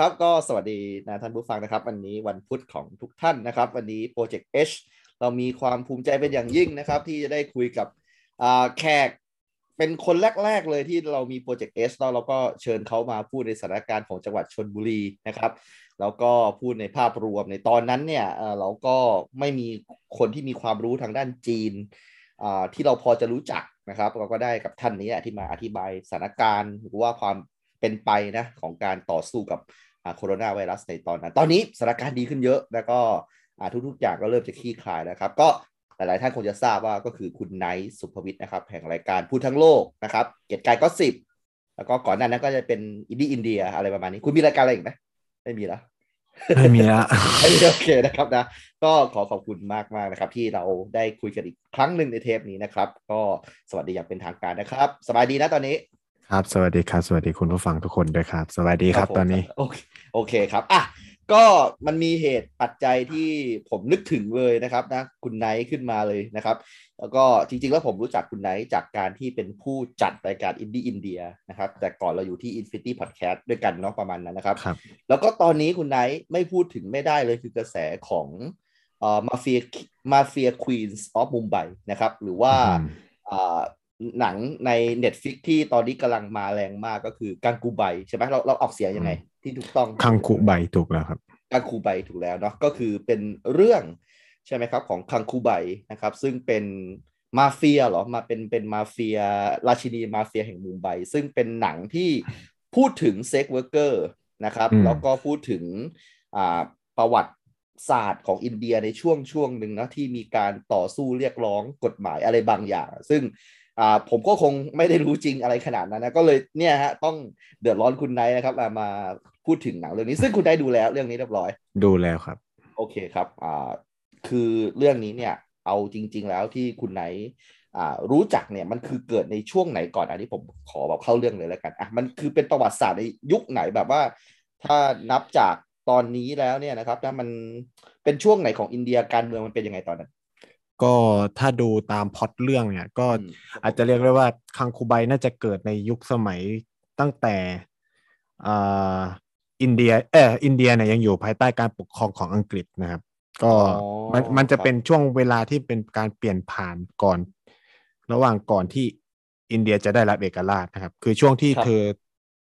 ครับก็สวัสดีนะท่านผู้ฟังนะครับ วันนี้วันพุธของทุกท่านนะครับ วันนี้โปรเจกต์ H เรามีความภูมิใจเป็นอย่างยิ่งนะครับ ที่จะได้คุยกับแขกเป็นคนแรก ๆ เลยที่เรามีโปรเจกต์ H แล้วเราก็เชิญเขามาพูดในสถานการณ์ของจังหวัดชนบุรีนะครับ แล้วก็พูดในภาพรวมในตอนนั้นเนี่ยเราก็ไม่มีคนที่มีความรู้ทางด้านจีนที่เราพอจะรู้จักนะครับ เราก็ได้กับท่านนี้ที่มาอธิบายสถานการณ์หรือว่าความเป็นไปนะของการต่อสู้กับ โคโรนาไวรัสในตอนนั้น ตอนนี้สถานการณ์ดีขึ้นเยอะ แล้วก็อ่าทุกๆอย่างก็เริ่มจะคลี่คลายแล้วครับ ก็หลายๆท่านคงจะทราบว่าก็คือคุณไนซ์สุภวิทย์นะครับแห่งรายการพูดทั้งโลกนะครับ เกียรติกายก็สิบแล้วก็ก่อนหน้านั้นก็จะเป็นอินดี้อินเดียอะไรประมาณนี้ คุณมีรายการอะไรอีกไหมไม่มีแล้วไม่มีละไม่มีโอเคนะครับนะ ก็ขอขอบคุณมากมากๆนะครับ ที่เราได้คุยกันอีกครั้งหนึ่งในเทปนี้นะครับ ก็สวัสดีอย่างเป็นทางการนะครับ สบายดีนะตอนนี้ ครับ สวัสดีครับ สวัสดีคุณผู้ฟังทุกคนด้วยครับ สวัสดีครับผมตอนนี้ โอเคโอเคครับอะก็มันมีเหตุปัจจัยที่ผมนึกถึงเลยนะครับนะคุณไนซ์ขึ้นมาเลยนะครับ แล้วก็จริงๆ แล้วผมรู้จักคุณไนซ์จากการที่เป็นผู้จัดรายการอินดี้อินเดียนะครับ แต่ก่อนเราอยู่ที่ Infinity Podcast ด้วยกันเนาะประมาณนั้นนะครับครับแล้วก็ตอนนี้คุณไนซ์ไม่พูดถึงไม่ได้เลยคือกระแสของเอ่อ Mafia Mafia Queens of Mumbai นะครับ หรือว่าอืมอ่า หนังใน Netflix ที่ตอนนี้กำลังมาแรงมากก็คือกังกูไบใช่ไหมเราเราออกเสียงยังไง ที่ถูกต้องคังคุไบถูกแล้วครับกังคูไบถูกแล้วเนาะก็คือเป็นเรื่องใช่ไหมครับของคังคูไบนะครับซึ่งเป็นมาเฟียเหรอมาเป็นเป็นมาเฟียราชินีมาเฟียแห่งมุมไบซึ่งเป็นหนังที่พูดถึง sex workerนะครับอืมแล้วก็พูดถึงอ่าประวัติศาสตร์ของอินเดียในช่วงช่วงหนึ่งนะที่มีการต่อสู้เรียกร้องกฎหมายอะไรบางอย่าง ซึ่ง อ่าผมก็คงไม่ได้รู้จริงอะไรขนาดนั้นนะก็เลยเนี่ยฮะต้องเดือดร้อนคุณไนท์นะครับมามาพูดถึงหนังเรื่องนี้ซึ่งคุณได้ดูแล้วเรื่องนี้เรียบร้อย ดูแล้วครับ โอเคครับอ่าคือเรื่องนี้เนี่ยเอาจริง ๆ แล้วที่คุณไหนอ่ารู้จักเนี่ยมันคือเกิดในช่วงไหนก่อนอันนี้ผมขอแบบเข้าเรื่องเลยแล้วกันอะมันคือเป็นประวัติศาสตร์ในยุคไหนแบบว่า ถ้านับจากตอนนี้แล้วเนี่ยนะครับถ้ามันเป็นช่วงไหนของอินเดียการเมืองมันเป็นยังไงตอนนั้น ก็ถ้าดูตามพล็อตเรื่องเนี่ย ก็อืมอาจจะเรียกได้ว่าคังคูใบน่าจะเกิดในยุคสมัยตั้งแต่อ่าอินเดียเอออินเดียเนี่ยยังอยู่ภายใต้การปกครองของอังกฤษนะครับ ก็อ๋อมันมันจะครับเป็นช่วงเวลาที่เป็นการเปลี่ยนผ่านก่อน ระหว่างก่อนที่อินเดียจะได้รับเอกราชนะครับ คือช่วงที่ครับเธอ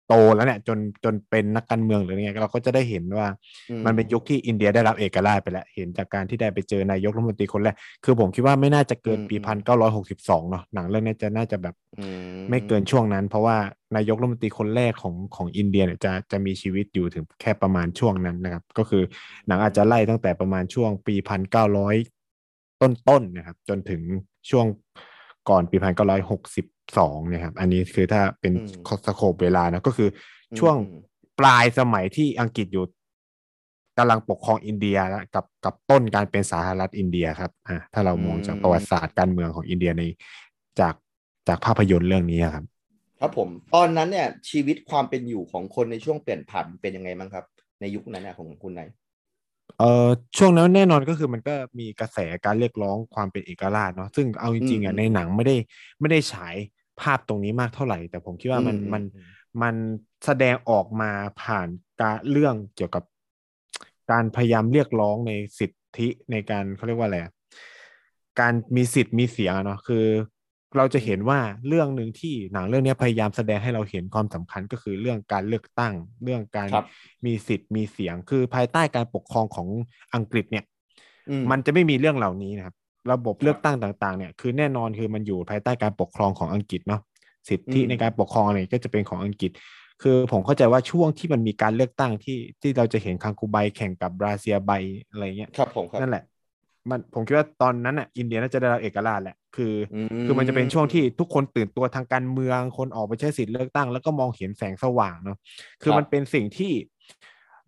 โตแล้วเนี่ยจนจนเป็นนักการเมืองหรือไงเราก็จะได้เห็นว่าอืมันเป็นยุคที่อินเดียได้รับเอกราชไปแล้ว เห็นจากการที่ได้ไปเจอนายกรัฐมนตรีคนแรกคือผมคิดว่าไม่น่าจะเกินปีพันเก้าร้อยหกสิบสองเนาะหนังเรื่องนี้จะน่าจะแบบอืไม่เกินช่วงนั้น เพราะว่านายกรัฐมนตรีคนแรกของของอินเดียเนี่ยจะจะมีชีวิตอยู่ถึงแค่ประมาณช่วงนั้นนะครับ ก็คือหนังอาจจะไล่ตั้งแต่ประมาณช่วงปีพันเก้าร้อยต้นๆนะครับ จนถึงช่วงก่อนปีพันเก้าร้อยหกสิบ สองเนี่ยครับ อันนี้คือถ้าเป็นสโคปเวลานะก็คือช่วงอืมปลายสมัยที่อังกฤษอยู่กำลังปกครองอินเดียแล้วกับกับต้นการเป็นสาธารณรัฐอินเดียครับอ่าถ้าเรามองจากประวัติศาสตร์การเมืองของอินเดียในจากจากภาพยนตร์เรื่องนี้ครับ ครับผม ตอนนั้นเนี่ยชีวิตความเป็นอยู่ของคนในช่วงเปลี่ยนผ่านเป็นยังไงบ้างครับ ในยุคนั้นนะของคุณไหนท์เอ่อช่วงนั้นแน่นอนก็คือมันก็มีกระแสการเรียกร้องความเป็นเอกราชเนาะซึ่งเอาจริงๆอะในหนังไม่ได้ไม่ได้ฉาย ภาพตรงนี้มากเท่าไหร่ แต่ผมคิดว่ามันอืมมันอืมมันแสดงออกมาผ่านการเรื่องเกี่ยวกับการพยายามเรียกร้องในสิทธิในการเขาเรียกว่าอะไรอะการมีสิทธิ์มีเสียงอะเนาะคือ เราจะเห็นว่าเรื่องหนึ่งที่หนังเรื่องนี้พยายามแสดงให้เราเห็นความสำคัญก็คือเรื่องการเลือกตั้ง เรื่องการครับมีสิทธิ์มีเสียง คือภายใต้การปกครองของอังกฤษเนี่ยอืมมันจะไม่มีเรื่องเหล่านี้นะครับ ระบบเลือกตั้งต่างๆเนี่ยคือแน่นอนคือมันอยู่ภายใต้การปกครองของอังกฤษเนาะสิทธิอืมในการปกครองอะไรก็จะเป็นของอังกฤษ คือผมเข้าใจว่าช่วงที่มันมีการเลือกตั้งที่ที่เราจะเห็นคังคูไบแข่งกับบราเซียไบอะไรเงี้ยครับผมครับนั่นแหละ มันผมคิดว่าตอนนั้นอะอินเดียน่าจะได้รับเอกราชแหละคืออมคือมันจะเป็นช่วงที่ทุกคนตื่นตัวทางการเมืองคนออกไปใช้สิทธิ์เลือกตั้ง แล้วก็มองเห็นแสงสว่างเนาะคือมันเป็นสิ่งที่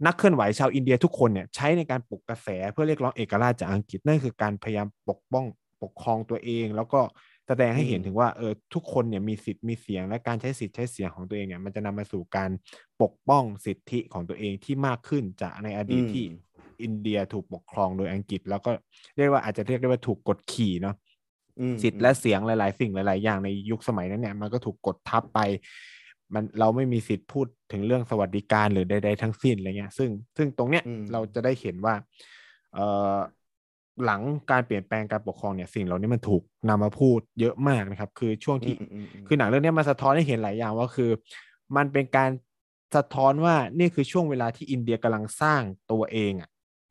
นักเคลื่อนไหวชาวอินเดียทุกคนเนี่ยใช้ในการปลุกกระแสเพื่อเรียกร้องเอกราชจากอังกฤษนั่นคือการพยายามปกป้องปกครองตัวเอง แล้วก็แสดงให้เห็นถึงว่าเออทุกคนเนี่ยมีสิทธิ์มีเสียงและการใช้สิทธิ์ใช้เสียงของตัวเองเนี่ยมันจะนำมาสู่การปกป้องสิทธิของตัวเองที่มากขึ้นจากในอดีตที่อินเดียถูกปกครองโดยอังกฤษ แล้วก็เรียกว่าอาจจะเรียกได้ว่าถูกกดขี่เนาะอืมสิทธิ์และเสียงหลาย ๆ สิ่งหลาย ๆ อย่างในยุคสมัยนั้นเนี่ยมันก็ถูกกดทับไป มันเราไม่มีสิทธิ์พูดถึงเรื่องสวัสดิการหรือใดๆทั้งสิ้นอะไรเงี้ย ซึ่งซึ่งตรงเนี้ยอืมเราจะได้เห็นว่า เอ่อหลังการเปลี่ยนแปลงการปกครองเนี่ยสิ่งเหล่านี้มันถูกนำมาพูดเยอะมากนะครับ คือช่วงที่อืมอืมมคือหนังเรื่องเนี้ยมันสะท้อนให้เห็นหลายอย่างว่าคือ มันเป็นการสะท้อนว่านี่คือช่วงเวลาที่อินเดียกำลังสร้างตัวเองอะ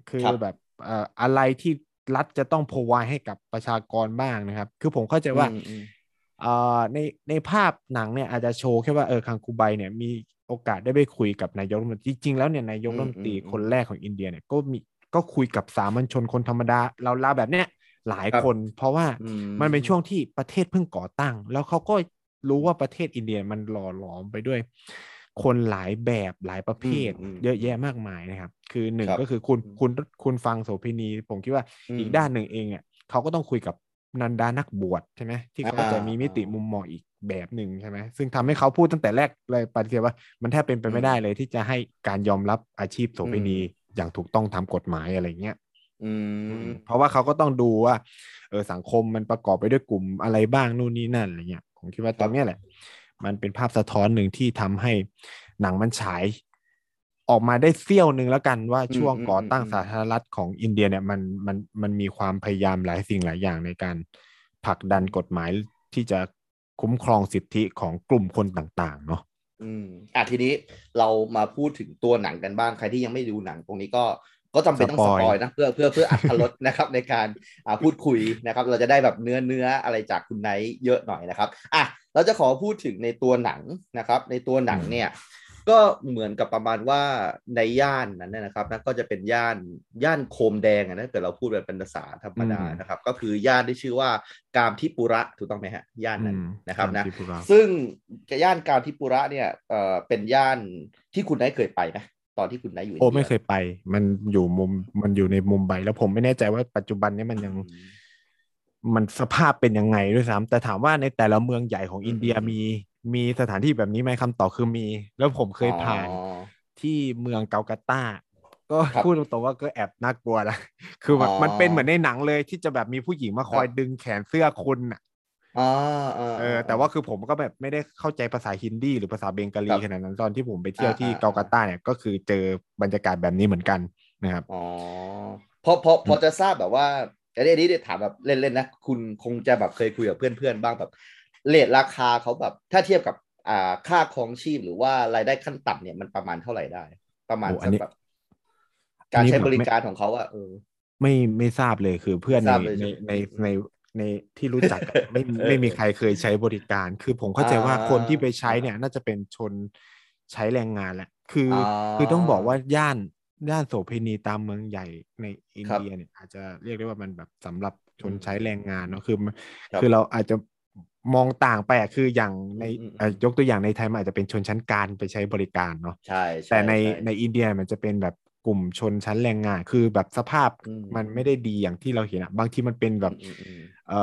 คือครับแบบเอ่ออะไรที่รัฐจะต้องพ o ว i ให้กับประชากรบ้างนะครับ คือผมเข้าใจว่าอืมอืมเอ่อ ในในภาพหนังเนี่ยอาจจะโชว์แค่ว่าเออคังคูไบเนี่ยมีโอกาสได้ไปคุยกับนายกรัฐมนตรีจริงๆแล้วเนี่ยนายกรัฐมนตรีคนแรกของอินเดียเนี่ยก็มีก็คุยกับสามัญชนคนธรรมดาเราลาแบบเนี้ยหลายคน เพราะว่าอืมันเป็นช่วงที่ประเทศเพิ่งก่อตั้ง แล้วเขาก็รู้ว่าประเทศอินเดียมันหล่อหลอมไปด้วย คนหลายแบบหลายประเภทอืมเยอะแยะมากมายนะครับ คือหนึ่งครับก็คือคุณคุณคุณฟังโสเภณีผมคิดว่าอืมอีกด้านหนึ่งเองเนี่ยเขาก็ต้องคุยกับ นันดานักบวชใช่ไหมที่เขาก็จะอ่ามีมีมิติมุมมองอีกแบบหนึ่งใช่ไหมซึ่งทำให้เขาพูดตั้งแต่แรกเลยปฏิเสธว่า มันแทบเป็นไปไม่ได้เลยที่จะให้การยอมรับอาชีพโสเภณีอย่างถูกต้องตามกฎหมายอะไรเงี้ยอืมเพราะว่าเขาก็ต้องดูว่าเออสังคมมันประกอบไปด้วยกลุ่มอะไรบ้างนู่นนี่นั่นอะไรเงี้ยผมคิดว่าตรงเนี้ยแหละ มันเป็นภาพสะท้อนหนึ่งที่ทำให้หนังมันฉาย ออกมาได้เสี้ยวหนึ่งแล้วกันว่าอืมช่วงอืมก่อตั้งอืมสาธารณรัฐของอินเดียเนี่ยมันมันมันมีความพยายามหลายสิ่งหลายอย่างในการผลักดันกฎหมายที่จะคุ้มครองสิทธิของกลุ่มคนต่างๆ เนาะอืมอะทีนี้เรามาพูดถึงตัวหนังกันบ้างใครที่ยังไม่ดูหนังตรงนี้ก็ก็จำเป็นต้องสปอยนะเพื่อเพื่อเพื่ออัธรสนะครับในการอ่าพูดคุยนะครับ เราจะได้แบบเนื้อเนื้ออะไรจากคุณไนท์เยอะหน่อยนะครับอะเราจะขอพูดถึงในตัวหนังนะครับ ในตัวหนังเนี่ย ก็เหมือนกับประมาณว่าในย่านนั้นเนยนะครับนั่นก็จะเป็นย่านย่านโคมแดงอะนะถ้าเกิดเราพูดแบบเป็นภาษาธรรมดาอืมนะครับ ก็คือย่านที่ชื่อว่ากามทิปุระถูกต้องไหมฮะย่านนั้นอืมนะครับนะที่พูดว่าซึ่งย่านกามทิปุระเนี่ยเอ่อเป็นย่านที่คุณได้เคยไปไหมตอนที่คุณได้อยู่โอ้นดีไม่เคยไป มันอยู่มุมมันอยู่ในมุมไบแล้วผมไม่แน่ใจว่าปัจจุบันนี้มันยังอืมมันสภาพเป็นยังไงด้วยซ้ำแต่ถามว่าในแต่ละเมืองใหญ่ของอืมอินเดียอืมมีมีสถานที่แบบนี้ไหมคำตอบคือมี แล้วผมเคยผ่านอ๋อที่เมืองเกาลกัตตาก็ครับพูดตรงๆว่าก็แอบน่ากลัวนะคือแบบอ๋อมันเป็นเหมือนในหนังเลยที่จะแบบมีผู้หญิงมาคอยครับดึงแขนเสื้อคุณอะอ๋ออ๋อเออแต่ว่าคือผมก็แบบไม่ได้เข้าใจภาษาฮินดี หรือภาษาเบงกาลีครับขนาดนั้นตอนที่ผมไปเที่ยวที่อ่าอ่าเกาลกัตตาเนี่ยก็คือเจอบรรยากาศแบบนี้เหมือนกันนะครับอ๋อพอพอพอจะทราบแบบว่าอันนี้อันนี้เดี๋ยวถามแบบเล่นๆนะ คุณคงจะแบบเคยคุยกับเพื่อนๆบ้างแบบ เลทราคาเขาแบบ ถ้าเทียบกับอ่าค่าครองชีพหรือว่ารายได้ขั้นต่ำเนี่ยมันประมาณเท่าไหร่ได้ ประมาณโอ้อัสันกนี้แบบการอันนี้ใช้ผมบริไม่การของเขาอะเออ ไม่ไม่ทราบเลยคือเพื่อนไม่ในทราบเลยในใช่ไหมในอืมในในที่รู้จักอะไม่เออไม่มีใครเคยใช้บริการ คือผมเข้าใจว่าอ่าคนที่ไปใช้เนี่ย น่าจะเป็นชนใช้แรงงานแหละ คือออคือต้องบอกว่าย่านย่านโสเภณีตามเมืองใหญ่ในอินครับเดียเนี่ยอาจจะเรียกได้ว่ามันแบบสำหรับชนอืมใช้แรงงานเนาะคือมันครับคือเราอาจจะ มองต่างไปอะคืออย่างในอืมอืมเอ่อยกตัวอย่างในไทยมันอาจจะเป็นชนชั้นกลางไปใช้บริการเนาะใช่ช่แต่ในช่ในอินเดียมันจะเป็นแบบกลุ่มชนชั้นแรงงาน คือแบบสภาพอืมมันไม่ได้ดีอย่างที่เราเห็นอะบางทีมันเป็นแบบอืมอืมเออ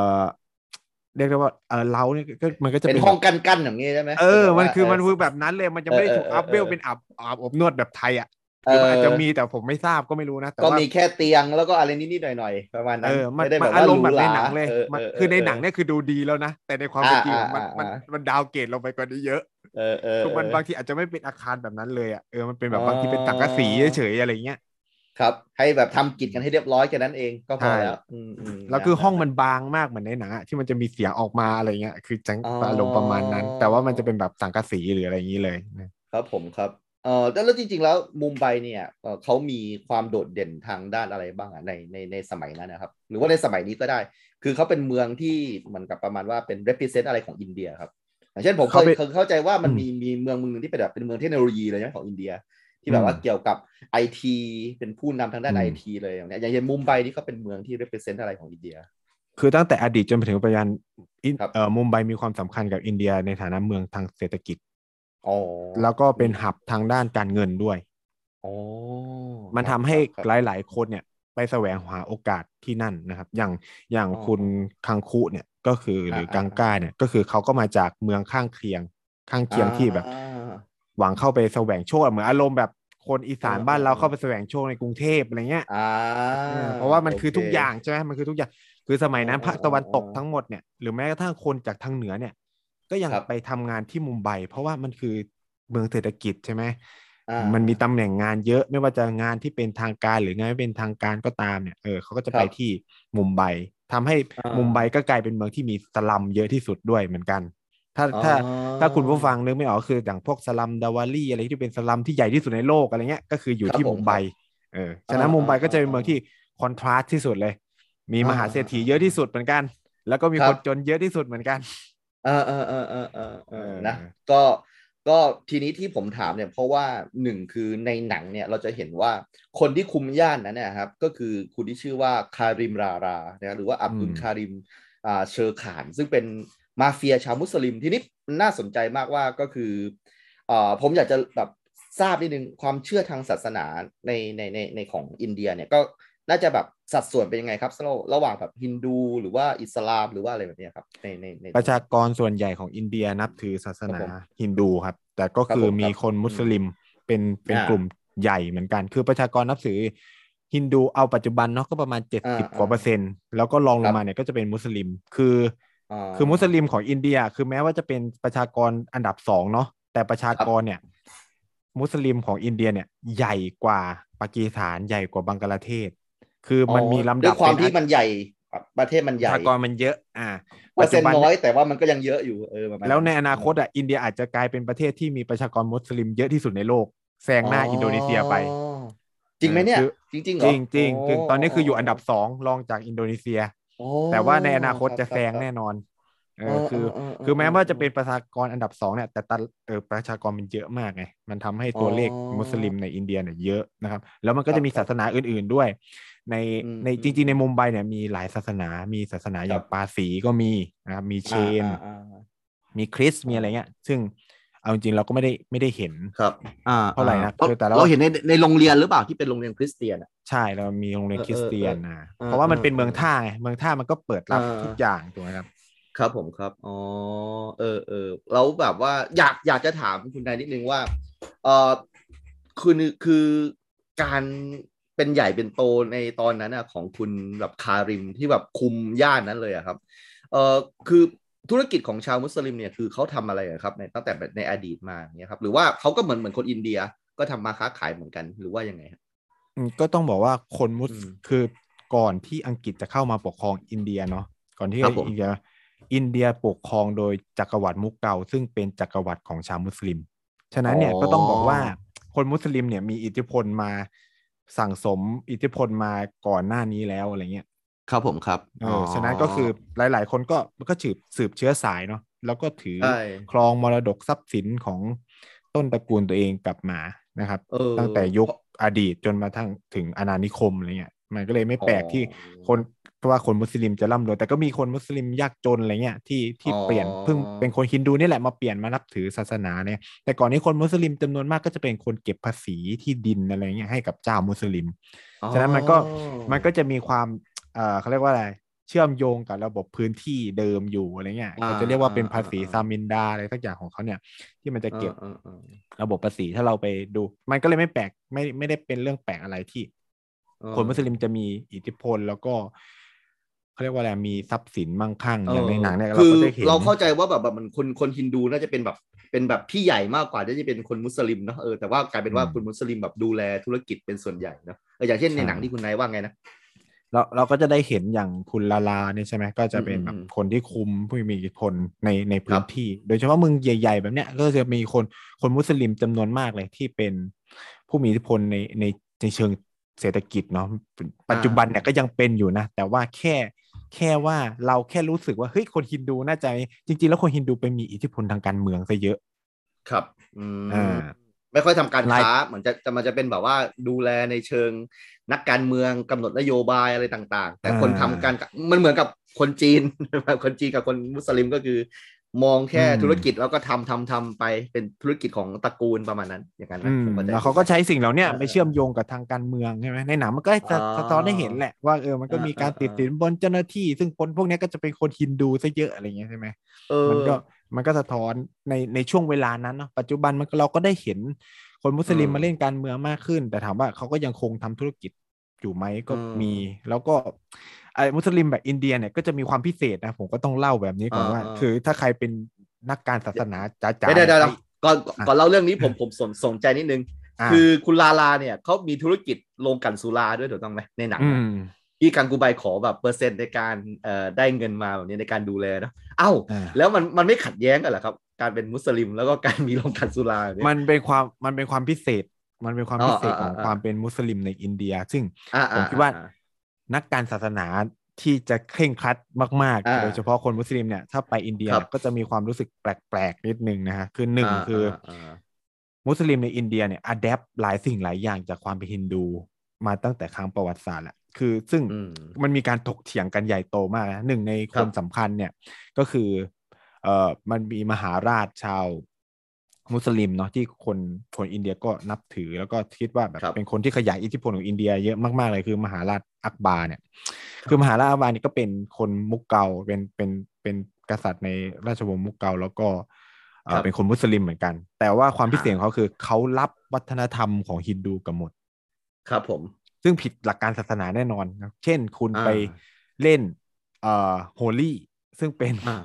เรียกได้ว่าเออเราเนี่ยก็มันก็จะเป็นเป็นห้องแบบกั้นๆอย่างนี้ใช่ไหมเออแบบมันว่าคือมันเคือแบบนั้นเลยมันจะไม่ได้ถูกเออเอออัพเวลเออเป็นอับอาบอบนวดแบบไทยอะ เอคืออมันอาจจะมีแต่ผมไม่ทราบก็ไม่รู้นะแต่ก็ว่ามีแค่เตียงแล้วก็อะไรนิดๆหน่อยๆประมาณนั้เอนอมันไม่ได้มันแบบอาว่ารมณ์แบบหในรูหนังราเลยออมันเคือในหนังเนี่ยคือดูดีแล้วนะ แต่ในความเป็นจริงอ่ามันอ่ามันอ่ามันดาวเกรดลงไปกว่านี้เยอะเออเออคือมันเออบางทีอาจจะไม่เป็นอาคารแบบนั้นเลยอะเออมันเป็นแบบอ๋อบางทีเป็นสังกะสีเฉยๆอะไรเงี้ยครับ ให้แบบทำกิจกันให้เรียบร้อยแค่นั้นเองก็พอใช่แล้วอืมอืมแล้วคือห้องะมันบางมากเหมือนในหนังอะที่มันจะมีเสียงออกมาอะไรเงี้ย คือจังอ๋ออารมณ์ประมาณนั้น แต่ว่ามันจะเป็นแบบสังกะสีหรืออะไรอย่างนี้เลยนะครับผมครับ เออแล้วแล้วจริง ๆ แล้วมุมไบเนี่ยเออเขามีความโดดเด่นทางด้านอะไรบ้างอะในในในสมัยนั้นนะครับ หรือว่าในสมัยนี้ก็ได้ คือเขาเป็นเมืองที่เหมือนกับประมาณว่าเป็น represent อะไรของอินเดียครับอย่างเช่นผมเคเขายเป็นเคยเข้าใจว่ามันอืมมีมีเมืองเมืองหนึงที่เป็นแบบเป็นเมืองเทคโนโลยีเลยนะของอินเดีย ที่แบบว่าอืมเกี่ยวกับไอทีเป็นผู้นำทางด้านอืไอมทีเลยอย่างเนี้ยอย่างเช่นมุมไบนี่ก็เป็นเมืองที่ represent อะไรของอินเดีย คือตั้งแต่อดีตจนไปถึงปัจจุบันอินครับเอ่อมุมไบมีความสำคัญกับอินเดียในฐานะเมืองทางเศรษฐกิจอ๋อ แล้วก็เป็นหับทางด้านการเงินด้วยอ๋อมันคทำรับให้ครับหลาย ๆ คนเนี่ย ไปแสวงหาโอกาสที่นั่นนะครับ อย่างอย่างอ๋อคุณคังคุเนี่ยก็คือหรืออากังอ่าก้าเนี่ย ก็คือเขาก็มาจากเมืองข้างเคียง ข้างเคียงที่แบบอ่าหวังเข้าไปแสวงโชคเหมือนอารมณ์แบบคนอีสานอ่าบ้านเราอ่าเข้าไปแสวงโชคในกรุงเทพอะไรเงี้ยอ่าเออเพราะว่ามันคือโเทุกอย่างใช่ไหมมันคือทุกอย่าง คือสมัยนั้นอ๋อภาคตะวันตกอ๋อทั้งหมดเนี่ย หรือแม้กระทั่งคนจากทางเหนือเนี่ย ก็ยังครับไปทำงานที่มุมไบเพราะว่ามันคือเมืองเศรษฐกิจใช่ไหมอ่ามันมีตำแหน่งงานเยอะไม่ว่าจะงานที่เป็นทางการหรืองานไม่เป็นทางการก็ตามเนี่ยเออเขาก็จะครับไปที่มุมไบทำให้อ่ามุมุมไบก็กลายเป็นเมืองที่มีสลัมเยอะที่สุดด้วยเหมือนกัน ถ้าถ้าอ๋อถ้าคุณผู้ฟังนึกไม่ออกก็คืออย่างพวกสลัมดาวาลีอะไรที่เป็นสลัมที่ใหญ่ที่สุดในโลกอะไรเงี้ยก็คืออยู่ครับที่ผมมุมไบเออฉะนั้นอ่ามุมไบก็จะเป็นอ่าเมืองที่คอนทราสต์ที่สุดเลย มีอ่ามหาเศรษฐีเยอะที่สุดเหมือนกัน แล้วก็มีครัคบนจนเยอะที่สุดเหมือนกัน เออเออเออเออเออเออเออนะก็ก็ทีนี้ที่ผมถามเนี่ยเพราะว่าหนึ่งคือในหนังเนี่ยเราจะเห็นว่าคนที่คุมย่านนั้นเนี่ยครับ ก็คือคุณที่ชื่อว่าคาริมลาลานะหรือว่าอับดุลอืมคาริมอ่าเชร์ข่าน ซึ่งเป็นมาเฟียชาวมุสลิม ทีนี้มันน่าสนใจมากว่าก็คืออ่าผมอยากจะแบบทราบนิดนึงความเชื่อทางศาสนาในในในในของอินเดียเนี่ยก็ น่าจะแบบสัดส่วนเป็นยังไงครับระระหว่างแบบฮินดูหรือว่าอิสลามหรือว่าอะไรแบบเนี้ยครับในในในประชากรส่วนใหญ่ของอินเดียนับถือศาสนาครับผมฮินดูครับ แต่ก็ครับคือผมมีครับคนมุสลิมเป็นเป็นอ่ากลุ่มใหญ่เหมือนกัน คือประชากรนับถือฮินดูเอาปัจจุบันเนาะก็ประมาณเจ็ดสิบอ่ากว่าเปอร์เซ็นต์แล้วก็รองลครังบมาเนี่ยก็จะเป็นมุสลิม คืออ่าคือมุสลิมของอินเดีย คือแม้ว่าจะเป็นประชากรอันดับสองเนาะแต่ประชากรเนี่ย มุสลิมของอินเดียเนี่ยใหญ่กว่าปากีสถานใหญ่กว่าบังกลาเทศ คือมันมีลำด้ดัวบยความเป็ที่มันใหญ่ประเทศมันปใหญ่ระชากรมันเยอะอ่าเปอร์เซ็นต์ปัจจุบัน้อยแต่ว่ามันก็ยังเยอะอยู่เออประมาณแล้วในอนาคตอะอินเดียอาจจะกลายเป็นประเทศที่มีประชากรมุสลิมเยอะที่สุดในโลกแซงหน้าอินโดนีเซียไปจริงไหมเนี่ยคือจริงๆเหรจอริงจริงคือตอนนี้คืออยู่อันดับสองรองจากอินโดนีเซียอ๋อแต่ว่าในอนาคตจะรับแซงครับแน่นอนเอเอออคือเออเออคือแม้เออว่าจะเป็นประชากรอันดับสองเนี่ยแต่ตาเออประชากรมันเยอะมากไงมันทำให้ตัวเลขอ๋อมุสลิมในอินเดียเนี่ยเยอะนะครับ แล้วมันก็ครับจะมีศาสนาอื่น ๆด้วย ในอืมในอืมจริงๆในมุมไบเนี่ยมีหลายศาสนา มีศาสนาอย่างครับปาสีก็มีนะครับมีเชนอ่าอ่ามีคริสต์มีอะไรเงี้ย ซึ่งเอาจริงๆเราก็ไม่ได้ไม่ได้เห็นครับอ่าเท่าไหร่นะอ่คือแต่ละเราเห็นในในโรงเรียนหรือเปล่าที่เป็นโรงเรียนคริสเตียนอะใช่เรามีโรงเรียนเออคริสเตียนเออนะเออเพราะว่ามันเป็นเออเมืองท่าไงเมืองท่ามันก็เปิดรับเออทุกอย่างถูกไหมครับครับผมครับอ๋อเออเออแล้วแบบว่าอยากอยากจะถามคุณนายนิดนึงว่าเออคือคือการ เป็นใหญ่เป็นโตในตอนนั้นอะของคุณแบบคาริมที่แบบคุมย่านนั้นเลยอะครับเออคือธุรกิจของชาวมุสลิมเนี่ยคือเขาทำอะไรอะครับในตั้งแต่ในอดีตมาเนี่ยครับหรือว่าเขาก็เหมือนเหมือนคนอินเดียก็ทำมาค้าขายเหมือนกันหรือว่ายังไงครับอืมก็ต้องบอกว่าคนมุสอืมคือก่อนที่อังกฤษจะเข้ามาปกครองอินเดียเนาะก่อนที่ครับผมอินเดียอินเดียปกครองโดยจักรวรรดิมุกเกาซึ่งเป็นจักรวรรดิของชาวมุสลิม ฉะนั้นเนี่ยอ๋อก็ต้องบอกว่าคนมุสลิมเนี่ยมีอิทธิพลมา สั่งสมอิทธิพลมาก่อนหน้านี้แล้วอะไรเงี้ยครับผมครับเออฉะนั้นก็คือหลาย ๆ คนก็ก็สืบสืบเชื้อสายเนาะแล้วก็ถือใช่ครองมรดกทรัพย์สินของต้นตระกูลตัวเองกลับมานะครับเออตั้งแต่ยุคอดีตจนมาทั้งถึงอาณานิคมอะไรเงี้ยมันก็เลยไม่แปลกที่คน ว่าคนมุสลิมจะร่ำรวยแต่ก็มีคนมุสลิมยากจนอะไรเงี้ยที่ที่อ๋อเปลี่ยนเพิ่งเป็นคนฮินดูนี่แหละมาเปลี่ยนมานับถือศาสนาเนี่ย แต่ก่อนนี้คนมุสลิมจำนวนมากก็จะเป็นคนเก็บภาษีที่ดินอะไรเงี้ยให้กับเจ้ามุสลิมฉะนั้นมันก็อ๋อมันก็จะมีความเอ่อเขาเรียกว่าอะไรเชื่อมโยงกับระบบพื้นที่เดิมอยู่อะไรเงี้ยอ่าเขาจะเรียกว่าเป็นภาษีอ่าอ่าซามินดาอะไรสักอย่างของเขาเนี่ย ที่มันจะเก็บออออระบบภาษีถ้าเราไปดู มันก็เลยไม่แปลกไม่ไม่ได้เป็นเรื่องแปลกอะไรที่เออคนมุสลิมจะมีอิทธิพลแล้วก็ เขาเรียกว่าอะไรมีทรัพย์สินมั่งคั่งอย่างในหนังเนี่ยเราคือก็จะเห็นเราเข้าใจว่าแบบแบบมันคนคนฮินดูน่าจะเป็นแบบเป็นแบบพี่ใหญ่มากกว่าที่จะเป็นคนมุสลิมเนอะเออแต่ว่ากลายเป็นว่าคนมุสลิมแบบดูแลธุรกิจเป็นส่วนใหญ่เนอะเอออย่างเช่นในหนังที่คุณนายว่าไงนะเราเราก็จะได้เห็นอย่างคุณลาลาเนี่ยใช่ไหมก็จะเป็นอืมแบบอืมคนที่คุมผู้มีอิทธิพลในในพื้ครันบที่ โดยเฉพาะเมืองใหญ่ๆ แบบเนี้ยก็จะมีคนคนมุสลิมจำนวนมากเลยที่เป็นผู้มีอิทธิพลในในในเชิงเศรษฐกิจเนาะปัจจุบันเนี่ยก็ยังเป็นอยู่นะ แต่ว่าแค่ แค่ว่าเราแค่รู้สึกว่าเฮ้ยคนฮินดูน่าจะจริง ๆ แล้วคนฮินดูไปมีอิทธิพลทางการเมืองซะเยอะครับอืมอ่าไม่ค่อยทำการรายค้าเหมือนจะจะมันจะเป็นแบบว่าดูแลในเชิงนักการเมืองกำหนดนโยบายอะไรต่าง ๆ แต่คนทำการมันเหมือนกับคนจีนคนจีนกับคนมุสลิมก็คือ มองแค่อืมธุรกิจแล้วก็ทำทำทำไปเป็นธุรกิจของตระกูลประมาณนั้นอย่างนั้นอืนะมผมข้ใจแล้วเขาก็ใช้สิ่งเหล่าเนี้ยเออไปเชื่อมโยงกับทางการเมืองใช่ไหมในหนังมันก็จะอ๋อสะท้อนให้เห็นแหละว่าเออมันก็มีการเออติดสินบนเจ้าหน้าที่ ซึ่งคนพวกเนี้ยก็จะเป็นคนฮินดูซะเยอะอะไรเงี้ยใช่ไหมเออมันก็มันก็สะท้อนในในช่วงเวลานั้นเนาะปัจจุบันมันก็เราก็ได้เห็นคนมุสลิมอืมมาเล่นการเมืองมากขึ้น แต่ถามว่าเขาก็ยังคงทำธุรกิจอยู่ไหมก็อืมมี แล้วก็ ไอ้มุสลิมแบบอินเดียเนี่ยก็จะมีความพิเศษนะ ผมก็ต้องเล่าแบบนี้ก่อนอ่าว่าอ่า คือถ้าใครเป็นนักการศาสนาจ๋าๆเดี๋ยวเดี๋ยวเดี๋ยวนี่ก่อนอะก่อนเล่าเรื่องนี้ผมผมสนสนใจนิดนึงอ่าคือคุณลาลาเนี่ยเขามีธุรกิจโรงกลันสุราด้วยถูกต้องไหมในหนังอือะมที่กังกูไบขอแบบเปอร์เซ็นต์ในการเอ่อได้เงินมาแบบนี้ในการดูแลเนอะเอ้าอ่าแล้วมันมันไม่ขัดแย้งกันเหรอครับ การเป็นมุสลิมแล้วก็การมีโรงกลันสุราแบบนี้มันเป็นความมันเป็นความพิเศษมันเป็นความอ๋อพิเศษอ่าของอ่าความเป็นมุสลิมในอินเดีย ซึ่งอ่าผมคิดว่าอ่ นักการศาสนาที่จะเคร่งครัดมากอ่าๆโดยเฉพาะคนมุสลิมเนี่ย ถ้าไปอินเดียครับก็จะมีความรู้สึกแปลกๆนิดนึงนะฮะ คือหนึ่งอ่าคืออาอ่ามุสลิมในอินเดียเนี่ยอัดแอปหลายสิ่งหลายอย่างจากความเป็นฮินดูมาตั้งแต่ครั้งประวัติศาสตร์แหละคือซึ่งอืมมันมีการถกเถียงกันใหญ่โตมากนะหนึ่งในคครับนสำคัญเนี่ยก็คือเอ่อมันมีมหาราชชาว มุสลิมเนาะที่คนคนอินเดียก็นับถือแล้วก็คิดว่าแบบครับเป็นคนที่ขยายอิทธิพลของอินเดียเยอะมากๆเลยคือมหาราชอักบาร์เนี่ย คือมหาราชอักบาร์นี่ก็เป็นคนมุกเกาเป็นเป็นเป็นกษัตริย์ในราชวงศ์มุกเกาแล้วก็เอ่อครับเป็นคนมุสลิมเหมือนกัน แต่ว่าความพิเศษของเขาคือเขารับวัฒนธรรมของฮินดูกันหมด ครับผม ซึ่งผิดหลักการศาสนาแน่นอนนะเช่นคุณอ่าไปเล่นเอ่อโฮลี่ซึ่งเป็นอ่า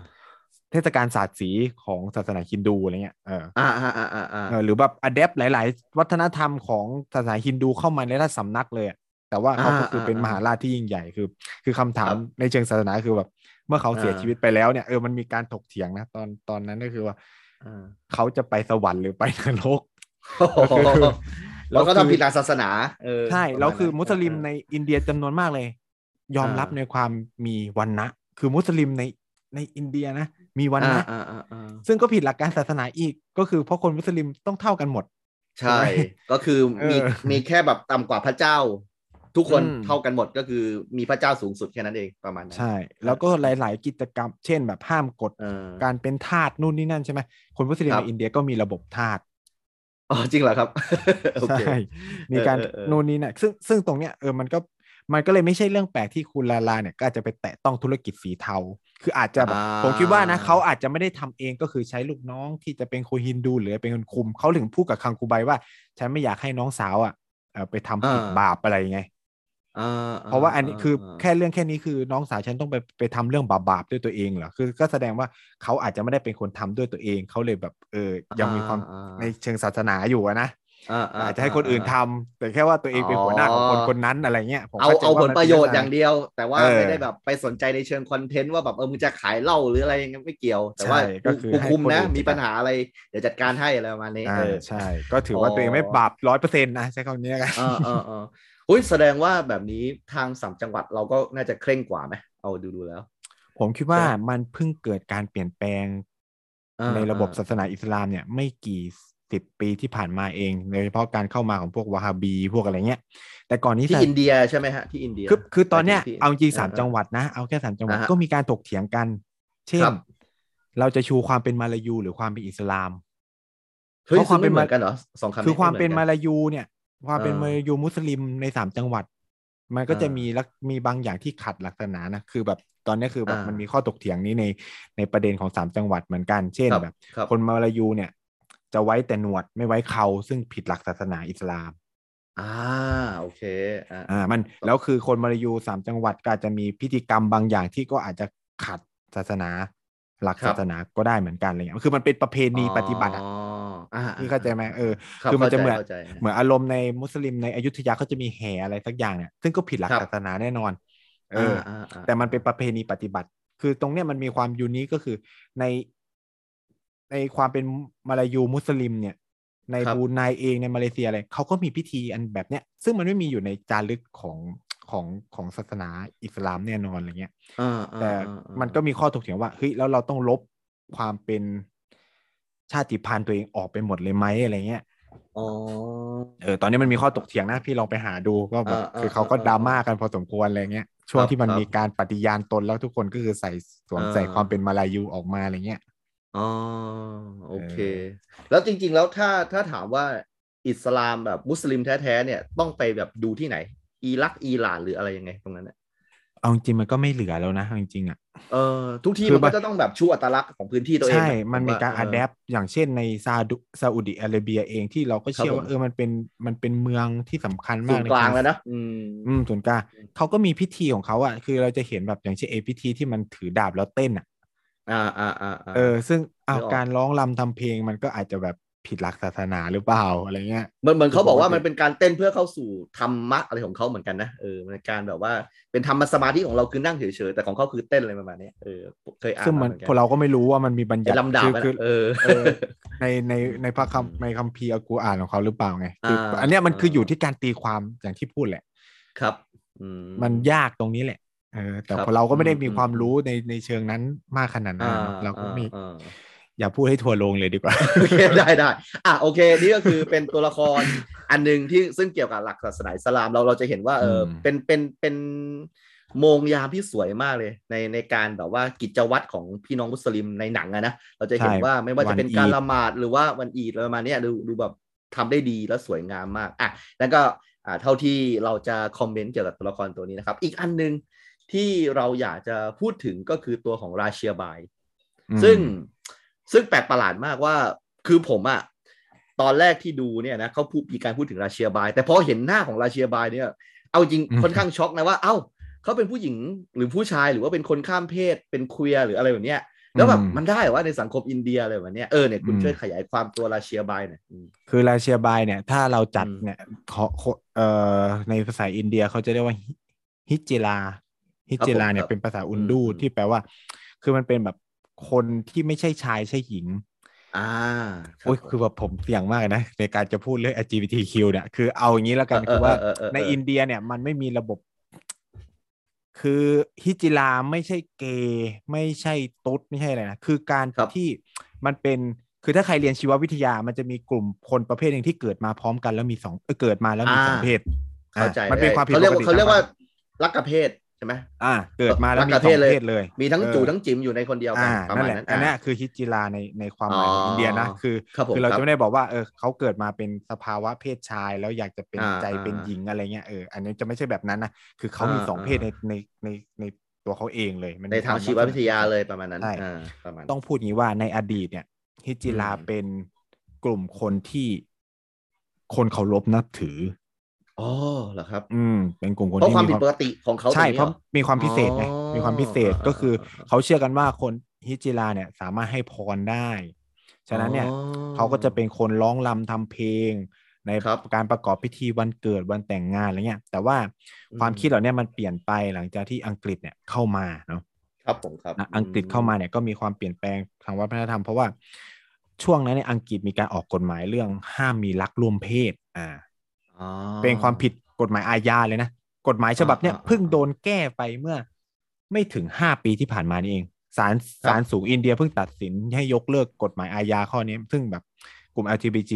เทศกาลศาสตร์สีของศาสนาฮินดูอะไรเงี้ยเอออ่าอ่าอ่าอ่าอ่าเออหรือแบบ adapt หลาย ๆ วัฒนธรรมของศาสนาฮินดูเข้ามาในราชสำนักเลยอะแต่ว่าเขาก็คือเป็นมหาราชที่ยิ่งใหญ่คือ คือคำถามในเชิงศาสนาคือแบบ เมื่อเขาเสียชีวิตไปแล้วเนี่ยเออมันมีการถกเถียงนะตอนตอนนั้นก็คือว่าอ่าเขาจะไปสวรรค์หรือไปนรกโอ้โหแล้เราก็คือทำผิดหลักศาสนาเออใช่ประาณแล้วคือนั้นมุสลิมในอินเดียจำนวนมากเลย ยอมรับอ่าในความมีวันนะคือมุสลิมในในอินเดียนะ มีวันอ่านะอ่าอ่าอ่าซึ่งก็ผิดหลักการศาสนาอีกก็คือเพราะคนมุสลิมต้องเท่ากันหมด ใช่ ก็คือมีเออมีแค่แบบต่ำกว่าพระเจ้า ทุกคนอืมเท่ากันหมดก็คือมีพระเจ้าสูงสุดแค่นั้นเองประมาณนั้นใช่ แล้วก็หลาย ๆ กิจกรรม เช่นแบบห้ามกฎเออการเป็นทาสนู่นนี่นั่นใช่ไหมคนมุสลิมครับในอินเดียก็มีระบบทาสอ๋อจริงเหรอครับโอเคใช่มีการเออเออเออนู่นนี่น่ะซึ่งซึ่งตรงเนี้ยเออมันก็ มันก็เลยไม่ใช่เรื่องแปลกที่คุณลาลาเนี่ยก็อาจจะไปแตะต้องธุรกิจสีเทา คืออาจจะแบบอ่าผมคิดว่านะเขาอาจจะไม่ได้ทำเองก็คือใช้ลูกน้องที่จะเป็นคนฮินดู หรือเป็นคนคุมเขาถึงพูดกับคังคูไบว่า ฉันไม่อยากให้น้องสาวอะเอ่อไปทำผิดอ่าบาปอะไรไงอ่าเพราะว่าอันนี้คืออ่าแค่เรื่องแค่นี้คือน้องสาวฉันต้องไปไปทำเรื่องบาปๆด้วยตัวเองเหรอคือก็แสดงว่าเขาอาจจะไม่ได้เป็นคนทำด้วยตัวเองเขาเลยแบบเออยังมีความอ่าในเชิงศาสนาอยู่อะนะ อ่าอาจจะให้คนอื่นทำแต่แค่ว่าตัวเองเป็นหัวหน้าของคนคนนั้นอะไรเงี้ยผมเอาข้ใจเอาว่ผลมันประโยชน์ป็นอย่างเดียว แต่ว่าเออไม่ได้แบบไปสนใจในเชิงคอนเทนต์ว่าแบบเออมึงจะขายเหล้าหรืออะไรยังไงไม่เกี่ยว แต่ว่าใช่ก็คือกูให้คุมคนนะอื่นมีปัญหาอะไรเดี๋ยวจัดการให้อะไรประมาณนี้อ่าเออใช่ ก็ถือว่าอ๋อตัวเองไม่บาปร้อยเปอร์เซ็นต์นะใช้คำนี้กันเออเออเอออุ้ยแสดงว่าแบบนี้ทางสามจังหวัดเราก็น่าจะเคร่งกว่าไหมเอาดูดูๆแล้ว ผมคิดว่าใช่มันเพิ่งเกิดการเปลี่ยนแปลงอ่าในระบบอ่าศาสนาอิสลามเนี่ยไม่กี่ สิบปีที่ผ่านมาเองโดยเฉพาะการเข้ามาของพวกวาฮาบี พวกอะไรเงี้ย แต่ก่อนนี้ที่ศาอินเดียใช่ไหมฮะที่อินเดียคือคือตอนเนี้ยหมยถึที่เอาจริงสามอ่จังหวัดนะ เอาแค่สามจังหวัดอ่าฮะก็มีการถกเถียงกัน เช่นครับเราจะชูความเป็นมาลายูหรือความเป็นอิสลามเฮ้ยเพราะความเป็นซึ่งไเหมือนกันเหรอสองคำคือความเป็นไหมากัลายูเนี่ย ความเป็นเออมาลายูมุสลิมในสามจังหวัด มันก็จะอ่ามีมีลักมีบางอย่างที่ขัดหลักศาสนานะคือแบบตอนเนี้ยคือแบบอ่ามัมันมีข้อถกเถียงนี้ในในประเด็นของสามจังหวัดเหมือนกัน เช่นครับแบบครับคนมาลายูเนี่ย จะไว้แต่หนวดไม่ไว้เขาซึ่งผิดหลักศาสนาอิสลาม อ่าโอเคอ่าอ่ามันแล้วคือคนมาลายูสามจังหวัดก็อาจจะมีพิธีกรรมบางอย่างที่ก็อาจจะขัดศาสนาหลักครับศาสนาก็ได้เหมือนกันอะไรเงี้ยคือมันเป็นประเพณีปฏิบัติอะอ๋ออ่าพี่เข้าใจไหมเออรับคือมันจะเหมือนข้าใจเหมือนอารมณ์ในมุสลิมในอยุธยาเขาจะมีแห่อะไรสักอย่างเนี่ยซึ่งก็ผิดหลักครับศาสนาแน่นอน เอออาอ่าแต่มันเป็นประเพณีปฏิบัติ คือตรงเนี้ยมันมีความยูนิคก็คือใน ในความเป็นมาลายูมุสลิมเนี่ย ในครับบรูไนเองในมาเลเซียอะไรเขาก็มีพิธีอันแบบเนี้ย ซึ่งมันไม่มีอยู่ในจารึกของของของศาสนาอิสลามแน่นอนอะไรเงี้ยอ่าอ่าแต่อ่ามันก็มีข้อถกเถียงว่าเฮ้ยแล้วเราต้องลบความเป็นชาติพันธุ์ตัวเองออกไปหมดเลยไหมอะไรเงี้ยอ๋อเออ ตอนนี้มันมีข้อตกเถียงนะพี่ลองไปหาดูก็แบบอ่าอ่าคือเขาก็อ่าดราม่ากันพอสมควรอะไรเงี้ยช่วงครับที่มันครับมีการปฏิญาณตนแล้วทุกคนก็คือใส่สวมใส่อ่าความเป็นมาลายูออกมาอะไรเงี้ย อ๋อโอเคเออแล้วจริง ๆ แล้วถ้าถ้าถามว่าอิสลามแบบมุสลิมแท้ๆเนี่ยต้องไปแบบดูที่ไหน อิรักอิหร่านหรืออะไรยังไงตรงนั้นเนี่ยเอาจริงๆมันก็ไม่เหลือแล้วนะเอาจริงๆอะเออทุกที่คืมัอนมัก็นจะต้องแบบชูอัตลักษณ์ของพื้นที่ตัวเองใช่อะมันผมีว่การเอัดแอปอย่างเช่นในซาดุซาอุดิอาระเบียเองที่เราก็เชื่อครับผมว่าเออมันเป็นมันเป็นเมืองที่สำคัญศูมากนย์ในกลางรแล้วนะอืมอืมศูนย์กลางเขาก็มีพิธีของเขาอะคือเราจะเห็นแบบอย่างเช่นเอพิธีที่มันถือดาบแล้วเต้นอะ อ่าอ่าอ่าาเออ ซึ่งเอานึกออกการร้องรำทำเพลงมันก็อาจจะแบบผิดหลักศาสนาหรือเปล่าอะไรเงี้ยเหมือนเหมือนเขาบอกว่าปกติมันเป็นการเต้นเพื่อเข้าสู่ธรรมะอะไรของเขาเหมือนกันนะเออมันเป็นการแบบว่าเป็นธรรมสมาธิของเราคือนั่งเฉยๆแต่ของเขาคือเต้นอะไรประมาณเนี้ยเออเคยอ่านซึ่งมามันเหมือนกัพวกเราก็ไม่รู้ว่ามันมีบัญญัไอ้ติลำดาบคืออะคือนะเออเออในในในพระคัมในคัมภีร์อัลกุรอานของเขาหรือเปล่าไงคืออ่าอันเนี้ยมันคืออ่าอยู่ที่การตีความอย่างที่พูดแหละครับอืมันยากตรงนี้แหละ เออแต่ครับพอเราก็ไม่ได้อืมมีอืมความรู้ในในเชิงนั้นมากขนาดนั้นอ่าเนอะเราก็ไม่อ่าอย่าพูดให้ทัวร์ลงเลยดีกว่าโอเคได้ได้อะโอเคนี่ก็คือเป็นตัวละครอันหนึ่งที่ซึ่งเกี่ยวกับหลักศาสนาอิสลามเราเราจะเห็นว่าเอออมเป็นเป็นเป็นโมงยามที่สวยมากเลย ในในการแบบว่ากิจวัตรของพี่น้องมุสลิมในหนังอะนะเราจะเห็นว่าไม่ว่าจะเป็นการละหมาดหรือว่าวันอีดอะไรประมาณเนี้ยดูดูแบบทำได้ดีและสวยงามมากอะแล้วก็อ่าเท่าที่เราจะคอมเมนต์เกี่ยวกับตัวละครตัวนี้นะครับ อีกอันหนึ่ง ที่เราอยากจะพูดถึงก็คือตัวของราเชียบายอืมซึ่งซึ่งแปลกประหลาดมากว่าคือผมอะตอนแรกที่ดูเนี่ยนะเขาพูดมีการพูดถึงราเชียบาย แต่พอเห็นหน้าของราเชียบายเนี่ย เอาจริงอืมค่อนข้างช็อกนะว่า เอ้าเขาเป็นผู้หญิงหรือผู้ชายหรือว่าเป็นคนข้ามเพศเป็นเคลียร์หรืออะไรแบบเนี้ยแล้วแบบมันได้เหรอว่าในสังคมอินเดียอะไรแบบเนี้ยเออเนี่ยคุณช่วยขยายความตัวราเชียบายหน่อยอืมคือราเชียบายเนี่ย ถ้าเราจัดอืมเนี่ยเขาเขาเอ่อในภาษาอินเดียเขาจะเรียกว่าฮิฮิจิลา ฮิจิลาเนี่ยเป็นภาษาอุนดูอืมที่แปลว่า คือมันเป็นแบบคนที่ไม่ใช่ชายใช่หญิง อ่ารับโอ้ยผมคือแบบผมเสี่ยงมากนะ ในการจะพูดเรื่อง LGBTQ เนี่ยคือเอาอย่างนี้แล้วกันเออคือว่าเออเออเออในอินเดียเนี่ยมันไม่มีระบบ คือฮิจิลาไม่ใช่เกย์ไม่ใช่ตุ๊ดไม่ใช่อะไรนะคือการครับที่มันเป็นคือถ้าใครเรียนชีววิทยามันจะมีกลุ่มคนประเภทหนึ่งที่เกิดมาพร้อมกันแล้วมีสองเอ้ยเกิดมาแล้วมีสองเพศเข้าใจอะมันเป็นความผิดเขาเรียกปว่ากติเขาเรียกว่าตมรักกเพศ ใช่ไหมอ่า เกิดมาแล้วมีรักสเพองศเลยเพศเลย มีทั้งเออจู่ทั้งจิ๋มอยู่ในคนเดียวกัอ่าประนั่มานณแหละนั้นอันเนี้ยอ่าคือฮิจิลาในในความหมายของอ๋ออิอินเดียนะคือครับผมคือเราครับจะไม่ได้บอกว่าเออเขาเกิดมาเป็นสภาวะเพศชาย แล้วอยากจะเป็นอ่าใจเป็นอ่าหญิงอะไรเงี้ยเอออันนี้จะไม่ใช่แบบนั้นนะคือเขามีอ่าสองเพศในอ่าในในในตัวเขาเองเลยมัในทางมีชีคววิทยาเลยประมาณนั้นใช่อ่าประมาณต้องพูดอย่างนี้ว่าในอดีตเนี่ยฮิจิลาอืมเป็นกลุ่มคนที่คนเคารพนับถือ อ๋อเหรอครับ อืม เป็นกลุ่มคนเพราะที่ความมีผิดปกติของเขาใช่ตงนี้เพราะหอมีความพิเศษไงอ๋อมีความพิเศษอ่าก็คืออ่าเขาเชื่อกันว่าคนฮิจิลาเนี่ยสามารถให้พรได้ ฉะนั้นเนี่ยอ๋อเขาก็จะเป็นคนร้องรำทำเพลง ในครับการประกอบพิธีวันเกิดวันแต่งงานอะไรเงี้ย แต่ว่าความอืมคิดเหล่าเนี้ยมันเปลี่ยนไปหลังจากที่อังกฤษเนี่ยเข้ามาเนาะครับผมครับนะอังกฤษเข้ามาเนี่ยก็มีความเปลี่ยนแปลงทางวัฒนธรรมเพราะว่าช่วงนั้นเนี่ยอังกฤษมีการออกกฎหมายเรื่องห้ามมีรักร่วมเพศ อ่าอ๋อ เป็นความผิดกฎหมายอาญาเลยนะ กฎหมายฉบับเนี้ยอ่าอ่าเพิ่งโดนแก้ไปเมื่อ ไม่ถึงห้าปีที่ผ่านมานี่เองศาลครับศาลสูงอินเดียเพิ่งตัดสินให้ยกเลิกกฎหมายอาญาข้อนี้ ซึ่งแบบกลุ่ม LGBT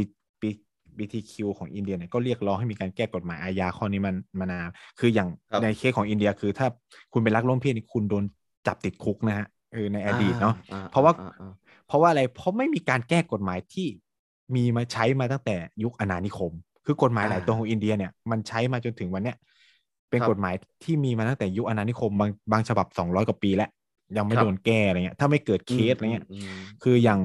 BTQ ของอินเดียเนี่ยก็เรียกร้องให้มีการแก้กฎหมายอาญาข้อนี้มันมานานคืออย่างครับในเคสของอินเดียคือถ้าคุณเป็นรักร่วมเพศนี่คุณโดนจับติดคุกนะฮะเออในอดีตเนาะอ่เพราะว่าอ่อ่เพราะว่าอะไรเพราะไม่มีการแก้กฎหมายที่มีมาใช้มาตั้งแต่ยุคอาณานิคม คือกฎหมายหลายตัวของอินเดียเนี่ยมันใช้มาจนถึงวันเนี้ยเป็นครับกฎหมายที่มีมาตั้งแต่ยุคอาณานิคมบางบางฉบับสองร้อยกว่าปีแล้ว ยังไม่ครับโดนแก้อะไรเงี้ยถ้าไม่เกิดเคสอะไรเงี้ยมมคืออย่าง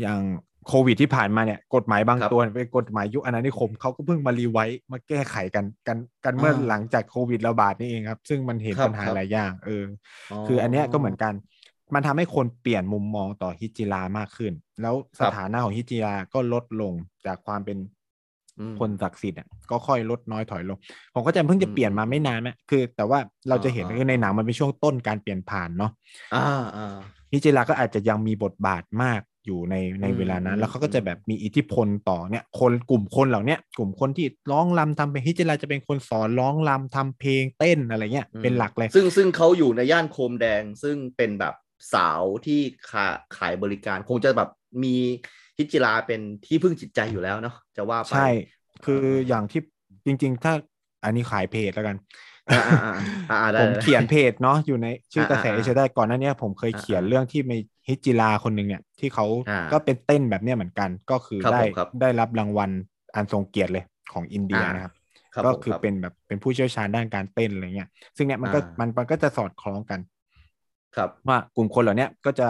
อย่างโควิดที่ผ่านมาเนี่ยกฎหมายบางครับตัวเป็นกฎหมายยุคอาณานิคมเขาก็เพิ่งมา revise มาแก้ไขกันกันกันเมื่ออ่าหลังจากโควิดระบาดนี่เองครับ ซึ่งมันเห็นครับปัญหาครับหลายอย่างเออ คืออันเนี้ยก็เหมือนกัน มันทำให้คนเปลี่ยนมุมมองต่อฮิจิรามากขึ้น แล้วสถานะของฮิจิราก็ลดลงจากความเป็นอืม คนศักดิ์สิทธิ์อะก็ค่อยลดน้อยถอยลง ผมก็จะเพิ่งจะเปลี่ยนมาไม่นานแม่คือ แต่ว่าเราจะเห็นอ่าคือในหนังมันเป็นช่วงต้นการเปลี่ยนผ่านเนาะอ่าอ่าฮิจิราก็อาจจะยังมีบทบาทมากอยู่ในในอืมเวลานั้นอืมแล้วเขาก็จะแบบมีอิทธิพลต่อเนี่ยคนกลุ่มคนเหล่าเนี้ยกลุ่มคนที่ร้องรำทำเพลงฮิจิราจะเป็นคนสอนร้องรำทำเพลงเต้นอะไรเงี้ยเป็นหลักเลย ซึ่งซึ่งเขาอยู่ในย่านโคมแดงซึ่งเป็นแบบสาวที่ขาขายบริการคงจะแบบมี ฮิจิราเป็นที่พึ่งจิตใจอยู่แล้วเนาะจะว่าไปใช่คืออย่างที่จริง ๆ ถ้าอันนี้ขายเพจแล้วกันอ่าอ่าอ่าอ่าอ่าได้ผมได้เขียนเพจเนาะอยู่ในชื่อกระแสอ่าอ่าเอเชียได้ก่อนหน้าเนี้ยผมเคยอ่าเขียนอ่าเรื่องที่มีฮิจิราคนหนึ่งเนี่ย ที่เขาอ่าก็เป็นเต้นแบบเนี้ยเหมือนกัน ก็คือครับได้ผมครับได้รับรางวัลอันทรงเกียรติเลยของอินเดียอ่านนะครับครับก็ผมคือรับเป็นแบบเป็นผู้เชี่ยวชาญด้านการเต้นอะไรเงี้ย ซึ่งเนี่ยมันก็อ่ามัมันมันก็จะสอดคล้องกัน ครับว่ากลุ่มคนเหล่าเนี้ยก็จะ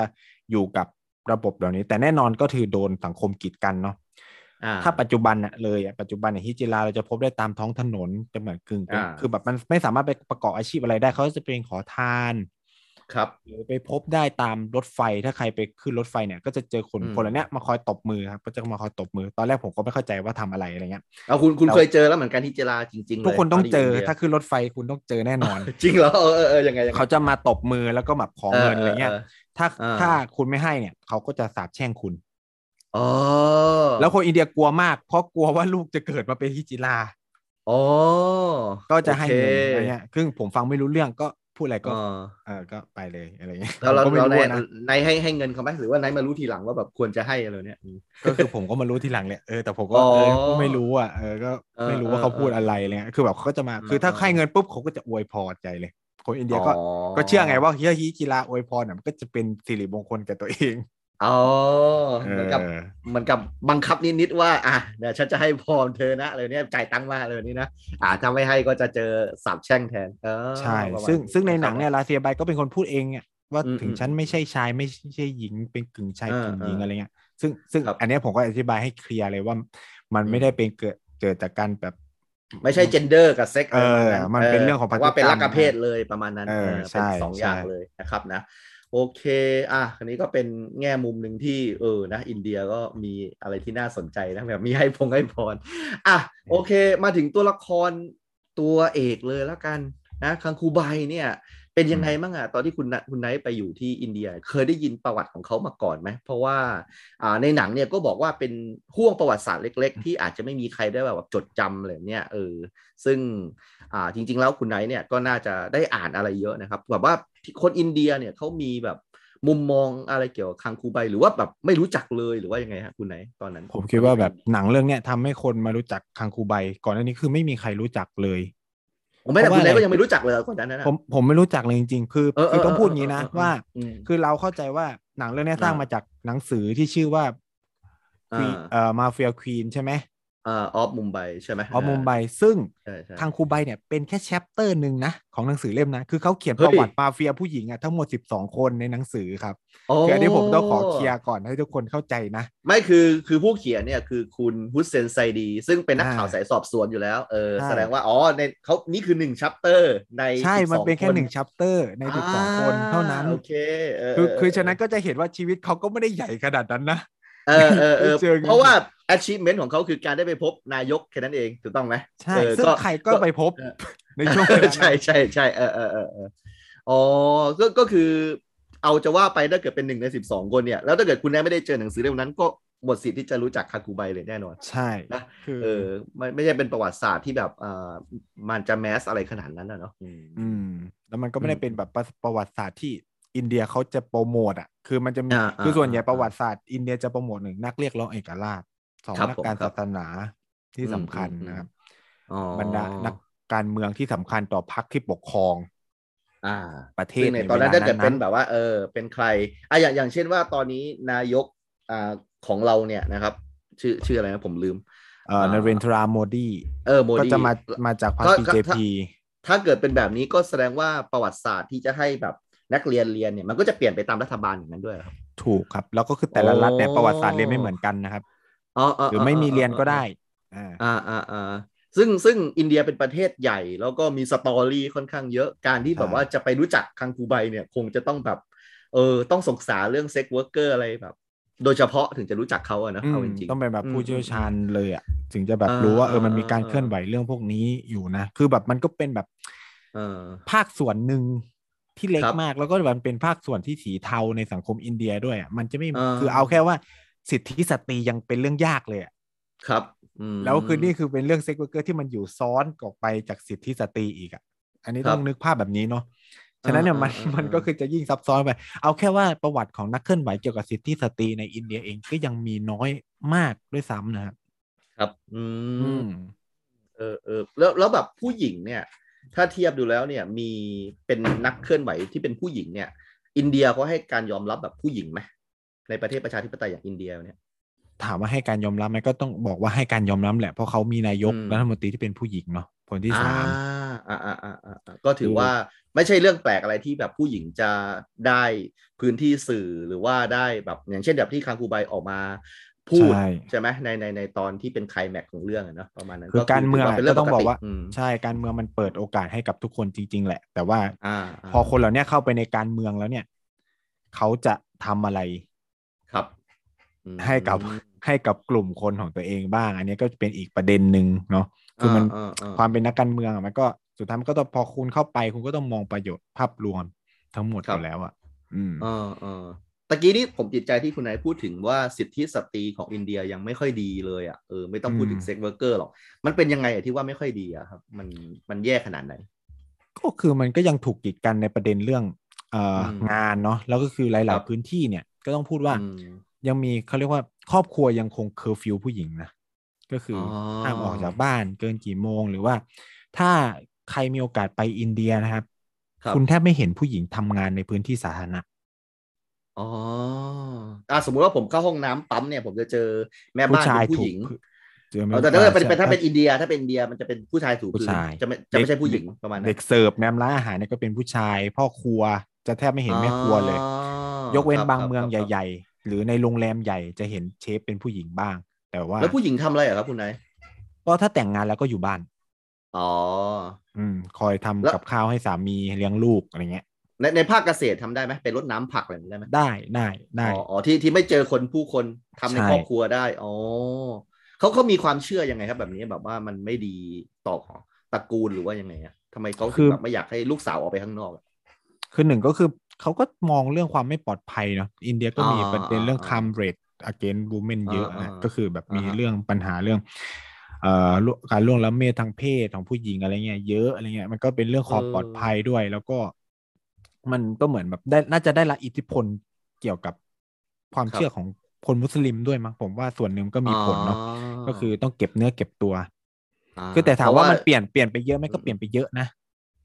อยู่กับ ระบบเหล่านี้ แต่แน่นอนก็คือโดนสังคมกีดกันเนาะอ่าถ้าปัจจุบันน่ะเลยอะปัจจุบันเนี่ยฮิจิราเราจะพบได้ตามท้องถนนจะเหมือนกึ่งเป็นอ่าคือแบบมันไม่สามารถไปประกอบอาชีพอะไรได้เขาจะเป็นขอทาน ครับหรือไปพบได้ตามรถไฟถ้าใครไปขึ้นรถไฟเนี่ย ก็จะเจอคนอืมคนเหล่าเนี้ยมาคอยตบมือครับก็จะมาคอยตบมือ ตอนแรกผมก็ไม่เข้าใจว่าทำอะไรอะไรเงี้ยเอาคุณคุณแล้วเคยเจอแล้วเหมือนกันฮิจิราจริงๆเลยทุกคนต้องเจอที่ถ้าขึ้นรถไฟคุณต้องเจอแน่นอน จริงเหรอเออเออเออยังไงยังไงเขาจะมาตบมือแล้วก็แบบขอเงินอะไรเงี้ยถ้าอ่าถ้าคุณไม่ให้เนี่ยเขาก็จะสาบแช่งคุณอ๋อแล้วคนอินเดียกลัวมากเพราะกลัวว่าลูกจะเกิดมาเป็นฮิจิราอ๋อก็จะให้เงินโอคอะไรเงี้ยซึ่งผมฟังไม่รู้เรื่องก็ พูดอะไรก็อ๋อเออก็ไปเลยอะไรเงี้ยแล้วเราผมก็ไม่เรารู้เนี่ยนะนายให้ให้เงินเขาไหมหรือว่านายมารู้ทีหลังว่าแบบควรจะให้อะไรเนี่ยก็คือผมก็มารู้ทีหลังเนี่ยเออแต่ผมก็อ๋อเออก็ไม่รู้อะเออก็เออไม่รู้ว่าเขาเออพูดอะไรอะไรเลยคือแบบเขาก็จะมาเออคือถ้าเออให้เงินปุ๊บเขาก็จะอวยพรใจเลยคนอินเดียก็ก็เชื่อไงว่าเฮียฮิจิราอวยพรน่ะมันก็จะเป็นสิริมงคลแก่ตัวเอง อ๋อเอเหมือนกับอเหมือนกับบังคับนิดๆว่า อะเดี๋ยวฉันจะให้พรเธอนะอะไรเนี่ยจ่ายตังค์มาเลยนี้นะอ่าถ้าไม่ให้ก็จะเจอสาบแช่งแทนเออใช่ประมาณซึ่งซึ่งในครับหนังเนี่ยลาเซียไบก็เป็นคนพูดเองเนี่ยว่าอืมถึงอืมฉันไม่ใช่ชายไม่ใช่หญิงเป็นกึ่งชายเออกึ่งหญิงเออออะไรเงี้ยซึ่งซึ่งครับอันเนี้ยผมก็อธิบายให้เคลียร์เลยว่ามันอืมไม่ได้เป็นเกิดเกิดจากการแบบไม่ใช่ gender กับเซ็กเออ มันเป็นเรื่องของแต่ว่าเป็นพันธุกรรมลักกเพศเลยประมาณนั้นเออเออใช่เป็นสองอย่างใช่เลยนะครับนะ โอเค อะ อันนี้ก็เป็นแง่มุมหนึ่งที่เออ นะ อินเดียก็มีอะไรที่น่าสนใจนะแบบมีให้พงให้พร อะ โอเค มาถึงตัวละครตัวเอกเลยแล้วกันนะ คังคูไบเนี่ย เป็นยังไงบ้างอะตอนที่คุณคุณไนซ์ไปอยู่ที่อินเดีย เคยได้ยินประวัติของเขามาก่อนไหม เพราะว่า อ่า ในหนังเนี่ยก็บอกว่าเป็นห่วงประวัติศาสตร์เล็ก ๆ ที่อาจจะไม่มีใครได้แบบจดจำเลยเนี่ย เออ ซึ่ง อ่า จริง ๆ แล้วคุณไนซ์เนี่ยก็น่าจะได้อ่านอะไรเยอะนะครับ แบบว่า คนอินเดียเนี่ยเขามีแบบมุมมองอะไรเกี่ยวกับคังคูไบหรือว่าแบบไม่รู้จักเลยหรือว่ายังไงฮะคุณไนซ์ตอนนั้น ผมคิดว่าแบบหนังเรื่องเนี้ยทำให้คนมารู้จักคังคูไบก่อนหน้านี้คือไม่มีใครรู้จักเลยผมไม่แต่เพราะคุณไนซ์ว่าก็ยังไม่รู้จักเลยคนนั้นนะผมผมไม่รู้จักเลยจริง ๆ คือเออคือต้องเออพูดอย่างนี้นะเออเออว่าอืมคือเราเข้าใจว่าหนังเรื่องเนี้ยสร้างอ่ามาจากหนังสือที่ชื่อว่าอ่า Queen เอ่อ Mafia Queens ใช่ไหม of Mumbai ใช่ไหมออมุมไบซึ่งใช่ใช่คังคูไบเนี่ยเป็นแค่ chapter หนึ่งนะ ของหนังสือเล่มนะ คือเขาเขียนเฮ้ปยระวัติมาเฟียผู้หญิงอะทั้งหมด 12 คนในหนังสือครับคืออันนี้ผมต้องขอ clear ก่อนให้ทุกคนเข้าใจนะ ไม่คือคือผู้เขียนเนี่ยคือคุณฮุสเซนไซดี ซึ่งเป็นนักอ่าข่าวสายสอบสวนอยู่แล้วเออใช่แสดงว่า อ๋อในเขานี่คือหนึ่ง chapter ในใช่ มันเป็นแค่12หนึ่งชัปเตอร์ใน 12 คนเท่านั้นโอเคเคือคือเฉะนั้นก็จะเห็นว่าชีวิตเขาก็ไม่ได้ใหญ่ขนาดนั้นนะ เออเออเออเจอกันเพราะว่า achievement ของเขาคือการได้ไปพบนายกแค่นั้นเองถูกต้องไหมใช่เออซึ่งใครก็ไปพบเออในช่วงเวลานั้นใช่ใช่ใช่เออเออเออเอออ๋อก็ก็คือเอาจะว่าไปถ้าเกิดเป็นหนึ่งในสิบสองคนเนี่ย แล้วถ้าเกิดคุณแน่ไม่ได้เจอหนังสือเล่มนั้นก็หมดสิทธิ์ที่จะรู้จักคาคูไบเลยแน่นอน ใช่นะคือเออไม่ไม่ใช่เป็นประวัติศาสตร์ที่แบบเอ่อมันจะแมสอะไรขนาดนั้นนะเนาะอืมอืมแล้วมันก็ไม่ได้อืมเป็นแบบประประวัติศาสตร์ที่ อินเดียเขาจะโปรโมทอะ คือมันจะมีอ่าคือส่วนใหญ่อ่าประวัติศาสตร์อินเดียจะโปรโมทหนึ่งนักเรียกร้องเอกราชสองครับนักผมการครับศาสนาที่สำคัญอืมอืมนะครับอ๋อบรรดานักการเมืองที่สำคัญต่อพรรคที่ปกครอง อ่า ประเทซึ่ศงในในตอนนั้นเวลาถ้าเกิดเป็นนั้นแบบว่า เออ เป็นใครอะอย่างอย่างเช่นว่าตอนนี้นายกอ่าของเราเนี่ยนะครับ ชื่อชื่ออะไรนะผมลืมเอ่ออ่านเรนทราโมดีเออโมก็ดีจะมามาจากพรรคก็ก็ BJP ถ้าเกิดเป็นแบบนี้ก็แสดงว่าประวัติศาสตร์ที่จะให้แบบ นักเรียนเรียนเนี่ยมันก็จะเปลี่ยนไปตามรัฐบาลอย่างนั้นด้วยเหรอครับ ถูกครับ แล้วก็คือแต่ละอ๋อรัฐเนี่ยประวัติศาสตร์เรียนไม่เหมือนกันนะครับอ๋อหรือไม่มีเรียนก็ได้อ่าอ่าอ่าอ่าซึ่งซึ่งอินเดียเป็นประเทศใหญ่แล้วก็มีสตอรี่ค่อนข้างเยอะการที่แบบว่าจะไปรู้จักคังคูไบเนี่ยคงจะต้องแบบเออต้องศึกษาเรื่อง sex worker อะไรแบบ โดยเฉพาะถึงจะรู้จักเขาอะนะอืเอาจริงๆต้องเป็นแบบผู้อืมเชี่ยวชาญเลยอะถึงจะแบบอ่ารู้ว่าเออมันมีการอ่าเคลื่อนไหวเรื่องพวกนี้อยู่นะ คือแบบมันก็เป็นแบบเออภาคส่วนหนึ่ง ที่เล็กครับมาก แล้วก็มันเป็นภาคส่วนที่สีเทาในสังคมอินเดียด้วยอะมันจะไม่อ่าคือเอาแค่ว่าสิทธิสตรียังเป็นเรื่องยากเลยอะครับอืมแล้วคือนี่คือเป็นเรื่อง sex worker ที่มันอยู่ซ้อนออกไปจากสิทธิสตรีอีกอะ อันนี้ครับต้องนึกภาพแบบนี้เนาะฉะนั้นเนี่ยมันอ่าอ่าอ่ามัมันก็คือจะยิ่งซับซ้อนไป เอาแค่ว่าประวัติของนักเคลื่อนไหวเกี่ยวกับสิทธิสตรีในอินเดียเองก็ยังมีน้อยมากด้วยซ้ำนะครับ ครับ อือืมมเออเออแล้วแล้วแบบผู้หญิงเนี่ย ถ้าเทียบดูแล้วเนี่ยมีเป็นนักเคลื่อนไหวที่เป็นผู้หญิงเนี่ย อินเดียเขาให้การยอมรับแบบผู้หญิงไหมในประเทศประชาธิปไตยอย่างอินเดียเนี่ยถามว่าให้การยอมรับไหมก็ต้องบอกว่าให้การยอมรับแหละเพราะเขามีนายกอืมรัฐมนตรีที่เป็นผู้หญิงเนาะคนที่อ่าสามอ่าอ่าอ่าอ่าอ่าก็ถือว่าไม่ใช่เรื่องแปลกอะไรที่แบบผู้หญิงจะได้พื้นที่สื่อหรือว่าได้แบบอย่างเช่นแบบที่คางคูไบออกมา พูดใช่ใช่ไหมในในในตอนที่เป็นไคลแม็กซ์ของเรื่องอะเนอะประมาณนั้นคือการเมืองถือะเป็นเรื่ก็ต้องบอกว่าปมใช่การเมืองมันเปิดโอกาสให้กับทุกคนจริง ๆ แหละ แต่ว่าอ่าพอคนเหล่านี้เข้าไปในการเมืองแล้วเนี่ย เขาจะทำอะไรครับอืมให้กับให้กับกลุ่มคนของตัวเองบ้าง อันนี้ก็เป็นอีกประเด็นหนึ่งเนาะคือมันอ่าอ่าความเป็นนักการเมืองอะมันก็สุดท้ายมันก็ต้องพอคุณเข้าไปคุณก็ต้องมองประโยชน์ภาพรวมทั้งหมดอยู่แล้วอะอืมเออเออ ตะกี้นี้ผมติดใจที่คุณไนซ์พูดถึงว่าสิทธิสตรีของอินเดียยังไม่ค่อยดีเลยอะเออไม่ต้องพูดถึงอืม sex worker หรอก มันเป็นยังไงอะที่ว่าไม่ค่อยดีอะครับ มันมันแย่ขนาดไหน ก็คือมันก็ยังถูกกีดกันในประเด็นเรื่องเอ่ออมงานเนาะแล้วก็คือหลายบๆพื้นที่ครับเนี่ยก็ต้องพูดว่าอืมยังมีเขาเรียกว่าครอบครัวยังคงเคอร์ฟิวผู้หญิงนะก็คือออห้ามออกจากบ้านเกินกี่โมงหรือว่า ถ้าใครมีโอกาสไปอินเดียนะครับครับคุณแทบไม่เห็นผู้หญิงทำงานในพื้นที่สาธารณะ อ๋ออ่าสมมุติว่าผมเข้าห้องน้ำปั๊มเนี่ย ผมจะเจอแม่ผู้บ้านชายเป็นผู้ถูหกญิงเจอไหมเออแต่ถ้าเกิดเป็นใช่เป็นถ้าเป็นอินเดีย ถ้าเป็นอินเดียมันจะเป็นผู้ชายถูผู้พื้นชายจะไม่จะไม่ใช่ผู้หญิงประมาณนั้นเด็กเสิร์ฟแมมร้านอาหารเนี่ยก็เป็นผู้ชาย พ่อครัวจะแทบไม่เห็นแม่ครัวเลยอ๋อยกเว้นครับบางครับเมืองครับใหญ่ ๆ หรือในโรงแรมใหญ่จะเห็นเชฟเป็นผู้หญิงบ้าง แต่ว่าแล้วผู้หญิงทำอะไรเหรอครับคุณนายก็ถ้าแต่งงานแล้วก็อยู่บ้านอ๋ออืม คอยทำแล้วกับข้าวให้สามีเลี้ยงลูกอะไรเงี้ย ในในภาคเกษตรทำได้ไหมเป็นรดน้ำผักอะไรอย่างนี้ได้ไหมได้ได้ได้อ๋ออ๋อที่ที่ไม่เจอคนผู้คนทำในใช่ครอบครัวได้อ๋อเขาเขามีความเชื่อยังไงครับ แบบนี้แบบว่ามันไม่ดีต่อตระกูลหรือว่ายังไงอะทำไมเขาถึงแบบไม่อยากให้ลูกสาวออกไปข้างนอกอะคือหนึ่งก็คือเขาก็มองเรื่องความไม่ปลอดภัยเนาะอินเดียก็มีอ่าประเด็นเรื่องอ่าคัมเรด against women เยอะอ่านะอ่าก็คือแบบมีอ่าฮะเรื่องปัญหาเรื่องเอ่อล่วงการล่วงละเมิดทางเพศของผู้หญิงอะไรเงี้ยเยอะอะไรเงี้ยมันก็เป็นเรื่องความปลอดภัยด้วย แล้วก็ มันก็เหมือนแบบได้น่าจะได้รับอิทธิพลเกี่ยวกับความเชื่อของคนมุสลิมด้วยมั้งผมว่าส่วนหนึ่งก็มีผลเนาะก็คือต้องเก็บเนื้อเก็บตัวาคือแต่ถามเพระว่ามันเปลี่ยนเปลี่ยนไปเยอะไหมก็อืมเปลี่ยนไปเยอะนะ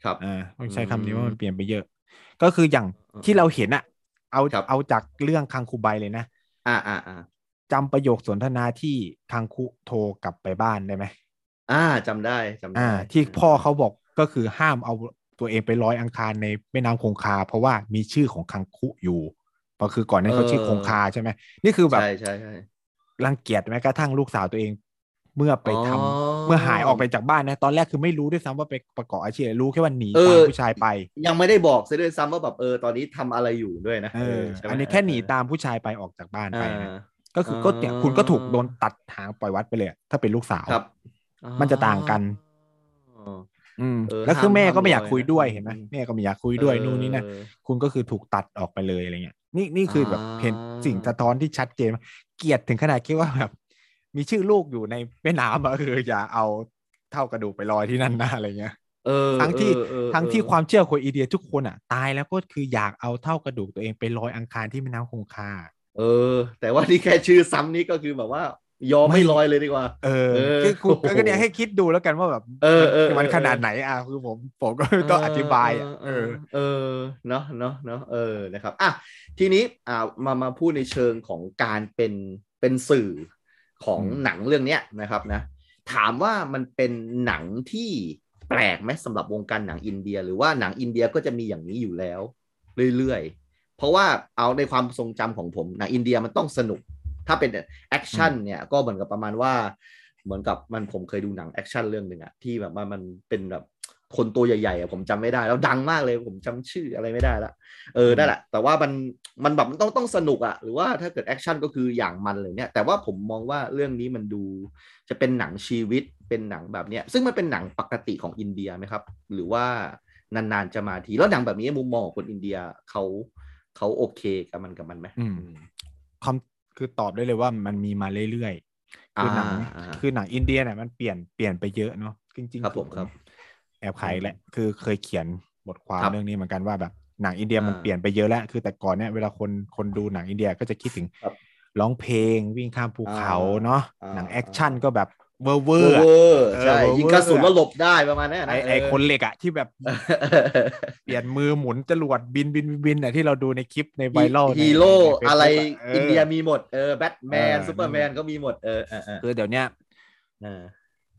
ครับอ่าต้องใช้คำนี้อืมว่ามันเปลี่ยนไปเยอะ ก็คืออย่างอืมที่เราเห็นอะเอาครับเอาจากเรื่องคังคูไบเลยนะ อ่าอ่าอ่าจำประโยคสนทนาที่คังคุโทรกลับไปบ้านได้ไหมอ่าจำได้จำได้อ่าที่พ่อเขาบอกก็คือห้ามเอา ตัวเองไปลอยอังคารในแม่น้ำคงคา เพราะว่ามีชื่อของคังคุอยู่ก็คือก่อนหนั้านเขาชื่อคงคาใช่ไหมนี่คือแบบใช่ใช่ใช่รังเกียจแม้กระทั่งลูกสาวตัวเอง เมื่อไปทำอ๋อเมื่อหายออกไปจากบ้านนะ ตอนแรกคือไม่รู้ด้วยซ้ำว่าไปประกอบอาชีพอะไรรู้แค่ว่าหนีเออตามผู้ชายไป ยังไม่ได้บอกซะด้วยซ้ำว่าแบบเออตอนนี้ทำอะไรอยู่ด้วยนะเออใช่ไหมอันนี้แค่หนีตามผู้ชายไปออกจากบ้านไปอ่านะก็คือก็เนี่ยคุณก็ถูกโดนตัดหางปล่อยวัดไปเลยอะถ้าเป็นลูกสาวครับมันจะต่างกันอ๋ออืมเออ แล้วคือห้ามแม่ก็ไม่อยากห้ามคุยด้วยลอยนะเห็นไหมอืมแม่ก็ไม่อยากคุยด้วยนู่นนี่นะเออคุณก็คือถูกตัดออกไปเลยอะไรเงี้ยนี่นี่คือแบบอ่าเห็นสิ่งสะท้อนที่ชัดเจนมากเกลียดถึงขนาดคิดว่าแบบมีชื่อลูกอยู่ในแม่น้ำอะคืออย่าเอาเท่ากระดูกไปลอยที่นั่นนะอะไรเงี้ยเออทั้งที่เออเออทั้งที่เออความเชื่อคนอินเดียทุกคนอะ ตายแล้วก็คืออยากเอาเท่ากระดูกตัวเองไปลอยอังคารที่แม่น้ำคงคาเออ แต่ว่านี่แค่ชื่อซ้ำนี่ก็คือแบบว่า ยอมไม่ไม่ลอยเลยดีกว่า เออเออคือคุณโอ้โหก็เนี่ยให้คิดดูแล้วกันว่าแบบเออเออมันเออขนาดไหนอะคือผมผมก็ต้องอธิบายอะเออเออเนาะเนาะเนาะเออนะครับอะทีนี้อ่ามามาพูดในเชิงของการเป็นเป็นสื่อของอืมหนังเรื่องเนี้ยนะครับนะ ถามว่ามันเป็นหนังที่แปลกไหมสำหรับวงการหนังอินเดีย หรือว่าหนังอินเดียก็จะมีอย่างนี้อยู่แล้ว เรื่อยๆเพราะว่าเอาในความทรงจำของผมหนังอินเดียมันต้องสนุก ถ้าเป็น action เนี่ยก็เหมือนกับประมาณว่า เหมือนกับมันผมเคยดูหนัง action เรื่องหนึ่งอะที่แบบว่ามันเป็นแบบคนตัวใหญ่ๆอะผมจำไม่ได้ แล้วดังมากเลยผมจำชื่ออะไรไม่ได้ละเออนั่นแหละแต่ว่ามันมันแบบมันต้องต้องสนุกอะหรือว่าถ้าเกิด action ก็คืออย่างมันเลยเนี่ยแต่ว่าผมมองว่าเรื่องนี้มันดูจะเป็นหนังชีวิตเป็นหนังแบบเนี้ยซึ่งมันเป็นหนังปกติของอินเดียไหมครับ หรือว่านานๆจะมาทีแล้วหนังแบบนี้มุมมองของคนอินเดียเขาเขาโอเคกับมันกับมันไหมอืมคำ คือตอบได้เลยว่ามันมีมาเรื่อยๆคือหนังอ่าคือหนังอินเดียเนี่ยมันเปลี่ยนเปลี่ยนไปเยอะเนาะจริงๆครับผมครับ แอบขายแหละคือเคยเขียนบทความครับเรื่องนี้เหมือนกันว่าแบบหนังอินเดียมันอ่าเปลี่ยนไปเยอะแล้ว คือแต่ก่อนเนี่ยเวลาคนคนดูหนังอินเดียก็จะคิดถึงครับร้องเพลงวิ่งข้ามภูเขาอ่าเนาะอ่าหนังแอคชั่นอ่าก็แบบ เวอร์เวเวออร์ร์อะเวอร์ใช่เออยิงกระสุนแล้วหลบได้ประมาณนั้นนะไอไอคนเหล็กอะที่แบบ เปลี่ยนมือหมุนจรวดบินบินบินบินอะที่เราดูในคลิปในไวรัลในฮีโร่ใน Facebook อะไรอินเดียมีหมดเออแบทแมนเออซูเปอร์แมนก็มีหมดเออเออเออคือเดี๋ยวเนี้ยเออ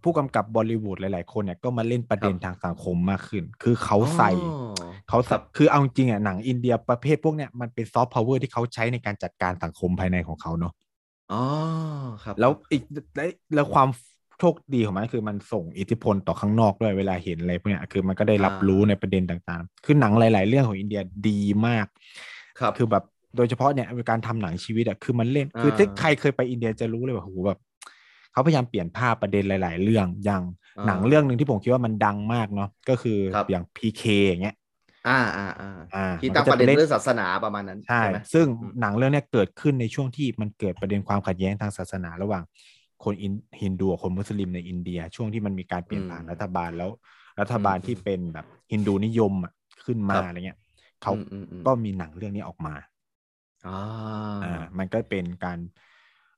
ผู้กำกับบอลลิวูดหลาย ๆ คนเนี่ยก็มาเล่นประเด็นทางสังคมมากขึ้น คือเขาใส่อ๋อเขาใส่ครัใส่บคือเอาจริงๆอะหนังอินเดียประเภทพวกเนี้ยมันเป็นซอฟต์พาวเวอร์ที่เขาใช้ในการจัดการสังคมภายในของเขาเนาะ อ๋อครับ แล้วอีกและแล้วความโชคดีของมันก็คือมันส่งอิทธิพลต่อข้างนอกด้วยเวลาเห็นอะไรพวกเนี้ยคือมันก็ได้รับรู้ในประเด็นต่างๆ คือหนังหลาย ๆ เรื่องของอินเดียดีมาก ครับคือแบบโดยเฉพาะเนี่ยการทำหนังชีวิตอะคือมันเล่น คือถ้าอ่าใครเคยไปอินเดียจะรู้เลยว่าโหแบบเขาพยายามเปลี่ยนภาพประเด็นหลาย ๆ เรื่องอย่างอ่าหนังเรื่องหนึ่งที่ผมคิดว่ามันดังมากเนาะก็คือครับอย่าง PK อย่างเงี้ย อ่าอ่าอ่าอ่าที่มันตั้งก็ประเด็นจะเป็นเรื่องศาสนาประมาณนั้นใช่ไหมซึ่งอืมหนังเรื่องเนี้ยเกิดขึ้นในช่วงที่มันเกิดประเด็นความขัดแย้งทางศาสนาระหว่าง คนอินฮินดูกับคนมุสลิมในอินเดีย ช่วงที่มันมีการเปลี่ยนผ่านอืมรัฐบาลแล้ว รัฐบาลอืมที่เป็นแบบฮินดูนิยมอะขึ้นมาครับอะไรเงี้ยเขาอืมอืมอืมก็มีหนังเรื่องนี้ออกมาอ่าอ่ามันก็เป็นการ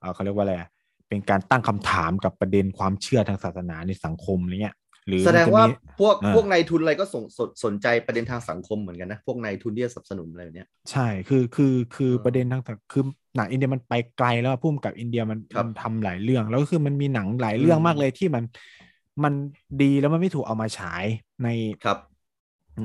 เอ่อเขาเรียกว่าอะไรอะเป็นการตั้งคำถามกับประเด็นความเชื่อทางศาสนาในสังคมอะไรเงี้ย หรือแสดงมันจะว่ามีพวกอ่าพวกนายทุนอะไรก็สนสนสนใจประเด็นทางสังคมเหมือนกันนะ พวกนายทุนที่จะสนับสนุนอะไรแบบเนี้ยใช่คือคือคือเออประเด็นทางสังคือหนังอินเดียมันไปไกลแล้วพุ่มกับอินเดียมันครับมันทำหลายเรื่อง แล้วก็คือมันมีหนังหลายเรื่องอืมมากเลยที่มันมันดีแล้วมันไม่ถูกเอามาฉายในครับ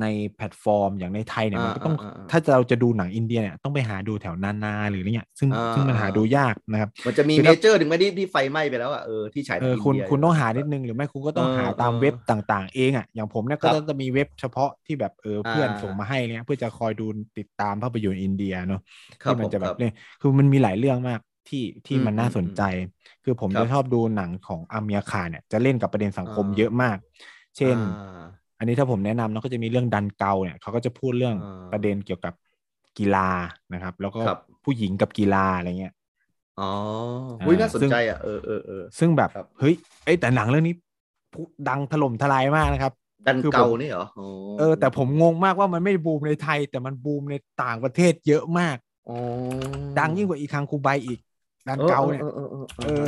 ในแพลตฟอร์มอย่างในไทยเนี่ยมันก็ต้องอ่าอ่าอ่าถ้าเราจะดูหนังอินเดียเนี่ยต้องไปหาดูแถวนานาหรืออะไรเงี้ยซึ่งอ่าซึ่งมันหาอ่าดูยากนะครับ มันจะมีคือเมถ้าเจอร์ถึงไม่ที่ที่ไฟไหม้ไปแล้วอะเออที่ฉายเอทางออินคุณเดียคุณต้องหานิดนึงหรือไม่คุณก็ต้องเออหาตามเออเว็บต่าง ๆ เองอะอย่างผมเนี่ยก็ครับจะมีเว็บเฉพาะที่แบบเออเพื่อนอ่าส่งมาให้เนี่ยเพื่อจะคอยดูติดตามภาพยนตร์อินเดียเนาะครับที่มันผมจะแบครับบเนี่ยคือมันมีหลายเรื่องมากที่ที่อืมมันน่าอืมสนใจ คือผมครับจะชอบดูหนังของอาเมียคานเนี่ยจะเล่นกับประเด็นสังคมอ่าเยอะมาก เช่น อ่าอันนี้ถ้าผมแนะนำเนาะก็จะมีเรื่องดันเกาเนี่ยเขาก็จะพูดเรื่องอ่าประเด็นเกี่ยวกับกีฬานะครับ แล้วก็ครับผู้หญิงกับกีฬาอะไรเงี้ยอ๋ออ่าอุ้ยน่าสนซึ่งใจอะเออเออเออซึ่งแบบครับเฮ้ยเอ้ยแต่หนังเรื่องนี้ผู้ดังถล่มทลายมากนะครับดันคือผมเก่านี่เหรออ๋อเออ แต่ผมงงมากว่ามันไม่บูมในไทย แต่มันบูมในต่างประเทศเยอะมากอ๋อดังยิ่งกว่าอีคังคูไบอีก ดันเกาเนี่ยออเออเออเออ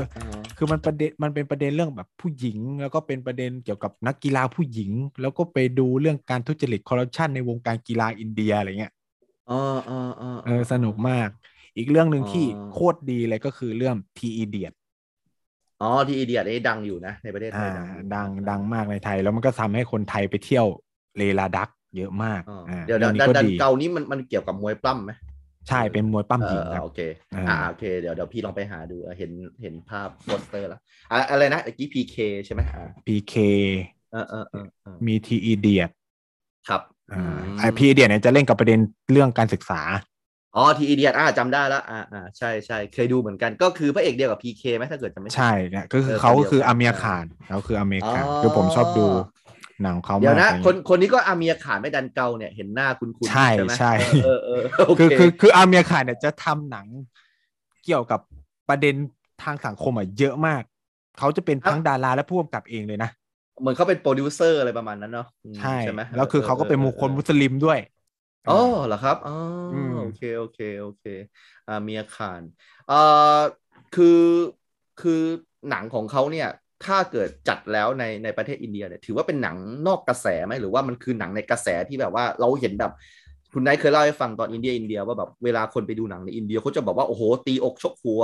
คือมันประเด็นมันเป็นประเด็นเรื่องแบบผู้หญิง แล้วก็เป็นประเด็นเกี่ยวกับนักกีฬาผู้หญิง แล้วก็ไปดูเรื่องการทุจริตคอร์รัปชันในวงการกีฬาอินเดียอะไรเงี้ยอ๋ออ๋ออ๋อเออสนุกมาก อีกเรื่องหนึ่งที่อ๋อโคตรดีเลยก็คือเรื่องทีอีเดียอ๋อที่อีเดียนี่ดังอยู่นะในประเทศไทอ่ายอยู่ดังดังมากในไทย แล้วมันก็ทำให้คนไทยไปเที่ยวเลลาดักเยอะมากอ๋ออ่าเดี๋ยวเรื่ดัอนงนี้ก็ดันดีเกานี้มันมันเกี่ยวกับมวยปล้ำไหม ใช่เป็นมวยปล้ำหญิงเออครับโอเคอ่าอ่าโอเคเดี๋ยวเดี๋ยวพี่ลองไปหาดูเออเห็นเห็นภาพโปสเตอร์แล้วอะอะไรนะเมื่อกี้ PK ใช่ไหมอ่า PK เออเออเออเออมีทีอีเดียครับอ่าอืมไอพีอีเดียเนี่ยจะเล่นกับประเด็นเรื่องการศึกษาอ๋อทีอีเดียอ่าจำได้แล้วอ่าอ่าใช่ใช่เคยดูเหมือนกันก็คือพระเอกเดียวกับ PK ไหมถ้าเกิดจะไม่ผิดใช่เนี่ยก็คือเออเขาก็คือคนเดียวกันอาเมียขานเขาคืออาเมียขานอ๋อคือผมชอบดู หนังเขาเดี๋ยวมากนะอะไรคนเงี้ยคนนี้ก็อาเมียขาไม่ดังกัลเนี่ยเห็นหน้าคุณคุณใช่ไหมใช่เออเออเออโอเคคือคือคืออาเมียขานเนี่ยจะทำหนังเกี่ยวกับประเด็นทางสังคมอะเยอะมาก เขาจะเป็นทั้งดาราและผู้กำกับเองเลยนะเหมือนเขาเป็นโปรดิวเซอร์อะไรประมาณนั้นเนาะอืมใช่ใช่ไหมแล้วคือเขาก็เป็นมุคนมุสลิมด้วยอ๋อเหรอครับอ๋ออมโอเคโอเคโอเคอาเมียขานเอ่อคือคือหนังของเขาเนี่ย ถ้าเกิดจัดแล้วในในประเทศอินเดียเนี่ยถือว่าเป็นหนังนอกกระแสไหมหรือว่ามันคือหนังในกระแสที่แบบว่าเราเห็นแบบ คุณไนซ์เคยเล่าให้ฟังตอนอินเดียอินเดียว่าแบบเวลาคนไปดูหนังในอินเดียเขาจะบอกว่าโอ้โหตีอกชกหัว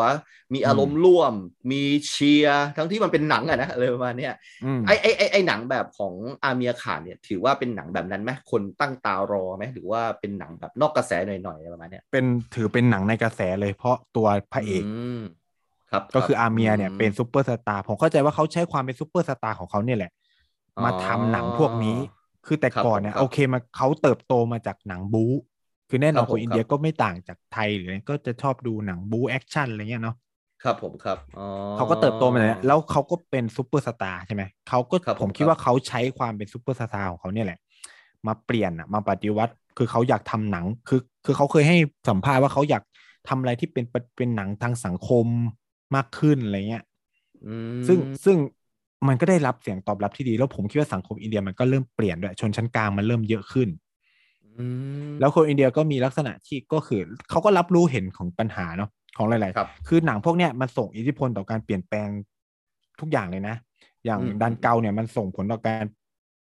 มีอารมณ์ร่วม มีเชียร์ทั้งที่มันเป็นหนังอะนะอะไรประมาณเนี้ยอืมไอไอไอไอหนังแบบของอาเมียขานเนี่ยถือว่าเป็นหนังแบบนั้นไหมคนตั้งตารอไหมหรือว่าเป็นหนังแบบนอกกระแสหน่อยๆอะไรประมาณเนี้ยเป็นถือเป็นหนังในกระแสเลยเพราะตัวพระเอกม ครับก็คือรับอาเมียเนี่ยเป็นซูเปอร์สตาร์ผมเข้าใจว่าเขาใช้ความเป็นซูเปอร์สตาร์ของเขาเนี่ยแหละอ๋อมาทำหนังพวกนี้ คือแต่ครับก่อนเนี่ยผมครับโอเคมาเขาเติบโตมาจากหนังบู๊คือแน่นอครับผมคนอินเดียครับก็ไม่ต่างจากไทยหรืออะไรก็จะชอบดูหนังบู๊แอคชั่นอะไรเงี้ยเนาะครับผมครับอ๋อเขาก็เติบโตมาเลยแล้วเขาก็เป็นซูเปอร์สตาร์ใช่ไหมเขาก็ครับผมผมคิดครับว่าเขาใช้ความเป็นซูเปอร์สตาร์ของเขาเนี่ยแหละ มาเปลี่ยนอะมาปฏิวัติคือเขาอยากทำหนังคือ คือเขาเคยให้สัมภาษณ์ว่าเขาอยากทำอะไรที่เป็นเป็นหนังทางสังคม มากขึ้นอะไรเงี้ยอืมซึ่งซึ่งมันก็ได้รับเสียงตอบรับที่ดี แล้วผมคิดว่าสังคมอินเดียมันก็เริ่มเปลี่ยนด้วยชนชั้นกลางมันเริ่มเยอะขึ้นอืมแล้วคนอินเดียก็มีลักษณะที่ก็คือเขาก็รับรู้เห็นของปัญหาเนาะของหลายครับๆคือหนังพวกเนี้ยมันส่งอิทธิพลต่อการเปลี่ยนแปลงทุกอย่างเลยนะ อย่างอืมดันเกาเนี่ยมันส่งผลต่อการ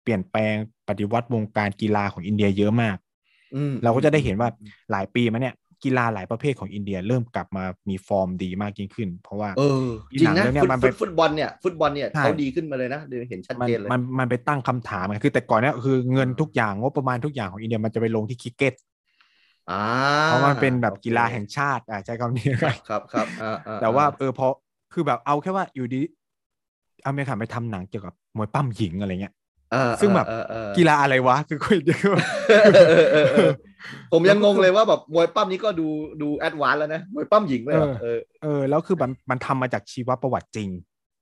เปลี่ยนแปลงปฏิวัติวงการกีฬาของอินเดียเยอะมากอืมเราก็จะได้เห็นว่าหลายปีมาเนี่ย กีฬาหลายประเภทของอินเดีย เริ่มกลับมามีฟอร์มดีมากยิ่งขึ้น เพราะว่าเออที่จริงหนังเรื่องเนี้ยฟุตมันไปฟุตฟุตบอลเนี่ยฟุตบอลเนี่ยใช่เขาดีขึ้นมาเลยนะเดี๋ยวเห็นชัดมันเจนเลยมันมันไปตั้งคำถามไงคือแต่ก่อนเนี่ยคือเงินทุกอย่างงบประมาณทุกอย่างของอินเดียมันจะไปลงที่คริกเก็ตอ่าเพราะมันเป็นแบบโอคกีฬาแห่งชาติอะใช้คำนี้ครับครับครับอ่าอ่แต่ว่าเออพอคือแบบเอาแค่ว่าอยู่ดีอาเมียขานไปทำหนังเกี่ยวกับมวยปล้ำหญิงอะไรเงี้ยอ่า ซึ่งแบบเออเออเออกีฬาอะไรวะคือคนเดียวเออเออเออเออผมยังงงเลยว่าแบบมวยปล้ำนี้ก็ดูดู advance แล้วนะมวยปล้ำหญิงเลยเหรอเออเออแล้วคือมันมันทำมาจากชีวประวัติจริง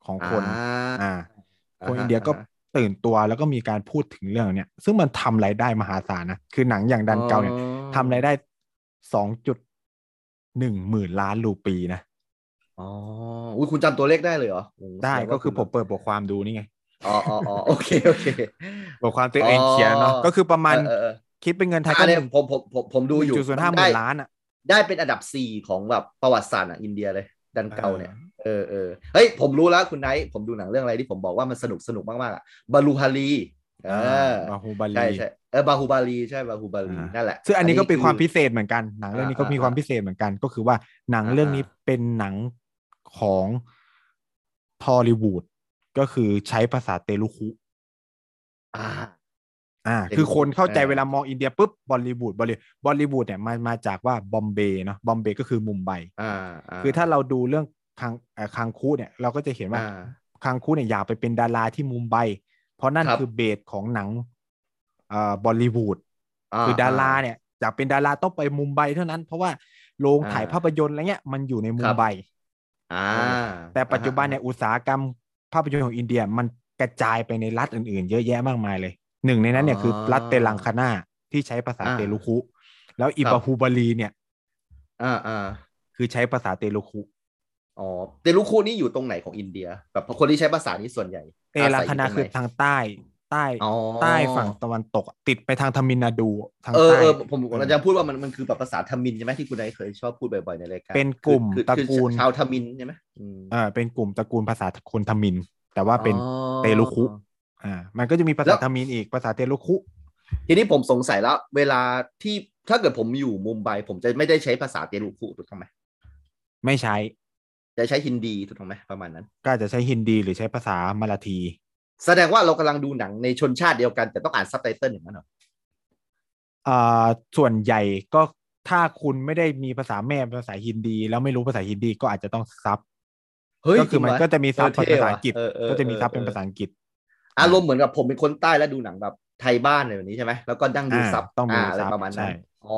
ของคนอ่าอ่าคนอ่าฮะอินเดียก็อ่าฮะตื่นตัวแล้วก็มีการพูดถึงเรื่องเนี้ยซึ่งมันทำรายได้มหาศาลนะคือหนังอย่างดังกัลเนี่ยอ๋อทำรายได้สองจุดหนึ่งหมื่นล้านรูปีนะอ๋ออุ้ยคุณจำตัวเลขได้เลยเหรอโอ้ได้แสดงก็ว่าคือผมเปิดบทความดูนี่ไง อ๋ออ๋ออ๋อโอเคโอเคบทความตัวเองเขียนเนาะอ๋อก็คือประมาณเออเออเออคิดเป็นเงินไทยก็อันเนี้ยผมผมผมผมดูอยู่จุดศูนย์ห้าหได้มื่นล้านอะได้เป็นอันดับสี่ของแบบประวัติศาสตร์อะอินเดียเลยดังกัลเนี่ยเออเออเออเฮ้ยผมรู้แล้วคุณไนซ์ผมดูหนังเรื่องอะไรที่ผมบอกว่ามันสนุกสนุกมากๆอะบาลูฮารีเออบาฮูบาลีใช่ใช่เออบาฮูบาลีใช่บาฮูบาลีอ่านั่นั่นแหละซึ่งอันนี้ก็เป็นความพิเศษเหมือนกันหนังเรื่องนี้ก็อ่ามีมีความพิเศษเหมือนกันก็คือว่าหนังอ่าเรื่องนี้เป็นหนังของทอลลีวูด ก็คือใช้ภาษาเตลุคุอ่า อ่าเตลุคุคือคนเข้าใจเออเวลามองอินเดียปุ๊บบอลลีวูดบอลลีบอลลีวูดเนี่ยมันมาจากว่าบอมเบย์เนาะบอมเบย์ก็คือมุมไบอ่าคือถ้าเราดูเรื่องคังเอ่อคังคุเนี่ย เราก็จะเห็นว่าอ่าคังคุเนี่ยอยากไปเป็นดาราที่มุมไบ เพราะนั่นครับคือ base ของหนังเอ่อบอลลีวูดคือดาราเนี่ยอยากเป็นดาราต้องไปมุมไบเท่านั้น เพราะว่าโรงอ่าถ่ายภาพยนตร์อะไรเงี้ยมันอยู่ในมุครัมบไบอ่าแต่ปัจจุบันเนี่ยอุตสาหกรรม ภาพยนตร์ของอินเดียมันกระจายไปในรัฐอื่นๆ เยอะแยะมากมายเลยหนึ่งในนั้นเนี่ยคือรัฐเตลังคานาที่ใช้ภาษาเตลุคุ แล้วอิบาฮูบาลีเนี่ยอ่าอ่าคือใช้ภาษาเตลุคุอ๋อเตลุคูนี่อยู่ตรงไหนของอินเดีย แบบคนที่ใช้ภาษานี้ส่วนใหญ่ เตลังคานาศัยคืออยู่ตรงไหนทางใต้ ใต้อ๋อใต้ฝั่งตะวันตก ติดไปทางทมิลนาดูทางเออใต้เออผมเออเราจะพูดว่ามันมันคือแบบภาษาทมิฬใช่ไหมที่คุณไนซ์เคยชอบพูดบ่อยๆในรายการเป็นกลุ่มคือตระคือกูลชาวทมินใช่ไหมอืมเออเป็นกลุ่มตระกูลภาษาคนทมิฬแต่ว่าเป็นอ๋อเตลุคุอ่ามันก็จะมีแล้ษาทมิฬอีกภาษาเตลุคุทีนี้ผมสงสัยแล้ว เวลาที่ถ้าเกิดผมอยู่มุมไบผมจะไม่ได้ใช้ภาษาเตลุคุถูกต้องไหมไม่ใช้ จะใช้ฮินดีถูกต้องไหมประมาณนั้น ก็อาจจะใช้ฮินดีหรือใช้ภาษามาราฐี แสดงว่าเรากำลังดูหนังในชนชาติเดียวกัน แต่ต้องอ่านซับไตเติลอย่างนั้นเหรออ่าส่วนใหญ่ก็ถ้าคุณไม่ได้มีภาษาแม่เป็นภาษาฮินดี แล้วไม่รู้ภาษาฮินดีก็อาจจะต้องซับเฮ้ยก็คือมันริงเหรก็จะมีซับเออเป็นภาษาอังกฤษเท่ว่ะเออเออก็จะมีซับเออเป็นภาษาอังกฤษ อารมณ์เหมือนกับผมเป็นคนใต้แล้วดูหนังแบบไทยบ้านอะไรแบบนี้ใช่ไหมแล้วก็ต้องดูอ่าซับต้องดูอะไรซับประมาณนั้ใช่อ๋อ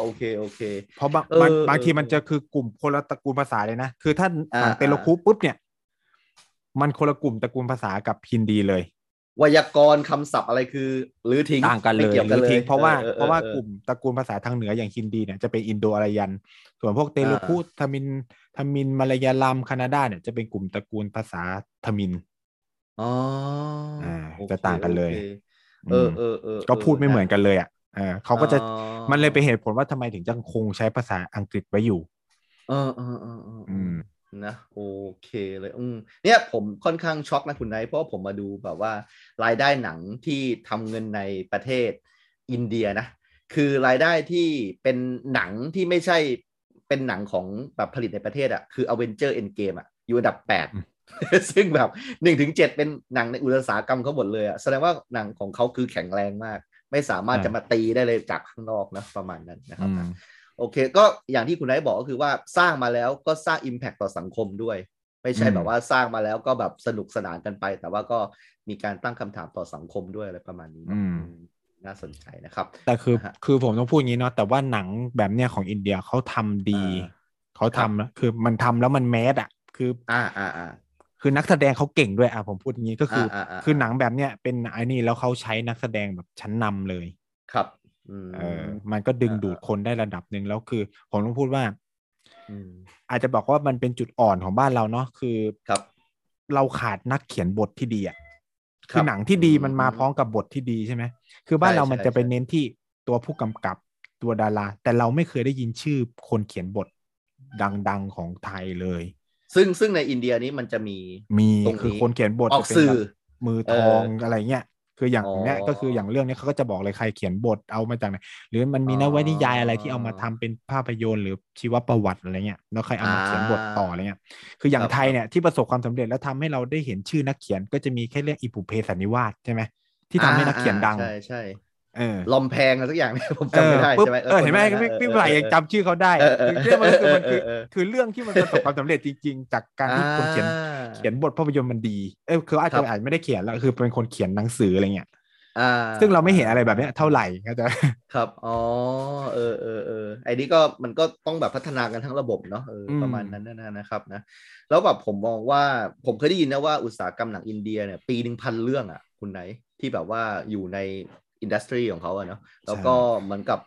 โอเคโอเค เพราะบางเออมันเออบางทีมันจะคือกลุ่มคนละตระกูลภาษาเลยนะ คือถ้าอ่าฝั่งเตลุคุปุ๊บเนี่ย มันคนละกลุ่มตระกูลภาษากับฮินดีเลยไวยากรณ์คำศัพท์อะไรคือหรือทิ้งต่างกันเลไม่ยเกี่ยวหกัรืนอเลยทิ้งเพราะว่าออออเพราะว่าออกลุ่มตระกูลภาษาทางเหนืออย่างฮินดีเนี่ยจะเป็นอินโดอารยัน ส่วนพวกเตลุคุทมินทมินมาลายาลัมแคนาดาเนี่ยจะเป็นกลุ่มตระกูลภาษาทมินอ๋ออ่าโอเคจะต่างกันเลยโอคเออเออเออก็พูดไม่เหมือนกันเลยอะเออเขาก็จะอ๋อมันเลยเป็นเหตุผลว่าทำไมถึงจะคงใช้ภาษาอังกฤษไว้อยู่ เออเออเออเอออืม นะโอเคเลยอืมเนี่ยผมค่อนข้างช็อกนะคุณไนท์เพราะว่าผมมาดูแบบว่ารายได้หนังที่ทำเงินในประเทศอินเดียนะ คือรายได้ที่เป็นหนังที่ไม่ใช่เป็นหนังของแบบผลิตในประเทศอะคือ Avenger Endgame อะอยู่อันดับแปดอืมซึ่งแบบหนึ่งถึงเจ็ดเป็นหนังในอุตสาหกรรมเขาหมดเลยอะแสดงว่าหนังของเขาคือแข็งแรงมาก ไม่สามารถจะมาตีได้เลยจากข้างนอกนะประมาณนั้นนะครับอืม โอเค ก็อย่างที่คุณไนท์บอกก็คือว่าสร้างมาแล้วก็สร้าง Impact ต่อสังคมด้วย ไม่ใช่อืมแบบว่าสร้างมาแล้วก็แบบสนุกสนานกันไป แต่ว่าก็มีการตั้งคำถามต่อสังคมด้วยอะไรประมาณนี้เนอะอืมอืมน่าสนใจนะครับ แต่คือนะฮะคือผมต้องพูดอย่างนี้เนาะแต่ว่าหนังแบบเนี้ยของอินเดียเขาทำดีอ่าเขาครัทำบนะคือมันทำแล้วมันแมสอะคือ อ่าอ่าอ่าคือนักแสดงเขาเก่งด้วยอะผมพูดอย่างนี้ก็คืออาอ่าคือหนังแบบเนี้ยเป็นไอ้นี่แล้วเขาใช้นักแสดงแบบชั้นนำเลย ครับอืม เออมันก็ดึงอ่าดูดคนได้ระดับหนึ่งแล้วคือ ผมต้องพูดว่าอืมอาจจะบอกว่ามันเป็นจุดอ่อนของบ้านเราเนาะคือครับ เราขาดนักเขียนบทที่ดีอะครับคือหนังที่ดีมันมาอืมพร้อมกับบทที่ดีใช่ไหมคือบ้านใช่เรามันใช่จะไปใช่เน้นที่ตัวผู้กำกับตัวดารา แต่เราไม่เคยได้ยินชื่อคนเขียนบทดังๆของไทยเลย ซึ่งซึ่งในอินเดียนี้มันจะมีมีตรงนี้คือคนเขียนบทออกจะเป็นสื่อแบบมือทองเออออะไรเงี้ย คืออย่างอ๋อเนี้ยก็คืออย่างเรื่องนี้เขาก็จะบอกเลยใครเขียนบทเอามาจากไหนหรือมันมีนวนิยายอะไรที่เอามาทำเป็นภาพยนตร์หรือชีวประวัติอะไรเงี้ยแล้วใครเอามาอ่าเขียนบทต่ออะไรเงี้ยคืออย่างครับไทยเนี่ยที่ประสบความสำเร็จแล้วทำให้เราได้เห็นชื่อนักเขียนก็จะมีแค่เรื่องอิปุเพสันนิวาสใช่ไหมที่ทำให้นักเขียนดังใช่ใช่เออ ลอมแพงอะไรสักอย่างเนี่ยผมเอจำไม่อได้ปุ๊บใช่ไหมเออเห็นไหมคนพี่นั้นพี่เออไหลเออยังจำชื่อเขาได้เออเออคือเรื่องมันคือมันคือเออเออคือเรื่องที่มันประสบความสำเร็จจริง ๆ จากการที่คนเขียนอ่าเขียนบทภาพยนตร์มันดีเออคืออาจครัจะบอาจไม่ได้เขียนแล้วคือเป็นคนเขียนหนังสืออะไรเงี้ยอ่าซึ่งเราไม่เห็นอะไรแบบเนี้ยเท่าไหร่ก็จะครับอ๋อเออเออเออไอ้นี่ก็มันก็ต้องแบบพัฒนากันทั้งระบบเนาะเอออืมประมาณนั้นนะนะครับนะแล้วแบบผมมองว่าผมเคยได้ยินนะว่าอุตสาหกรรมหนังอินเดียเนี่ยปีหนึ่งพันเรื่องอะคุณไหนที่แบบว่าอยู่ใน อินดัสทรีของเขาอะเนาะแล้วก็เหมือนกับ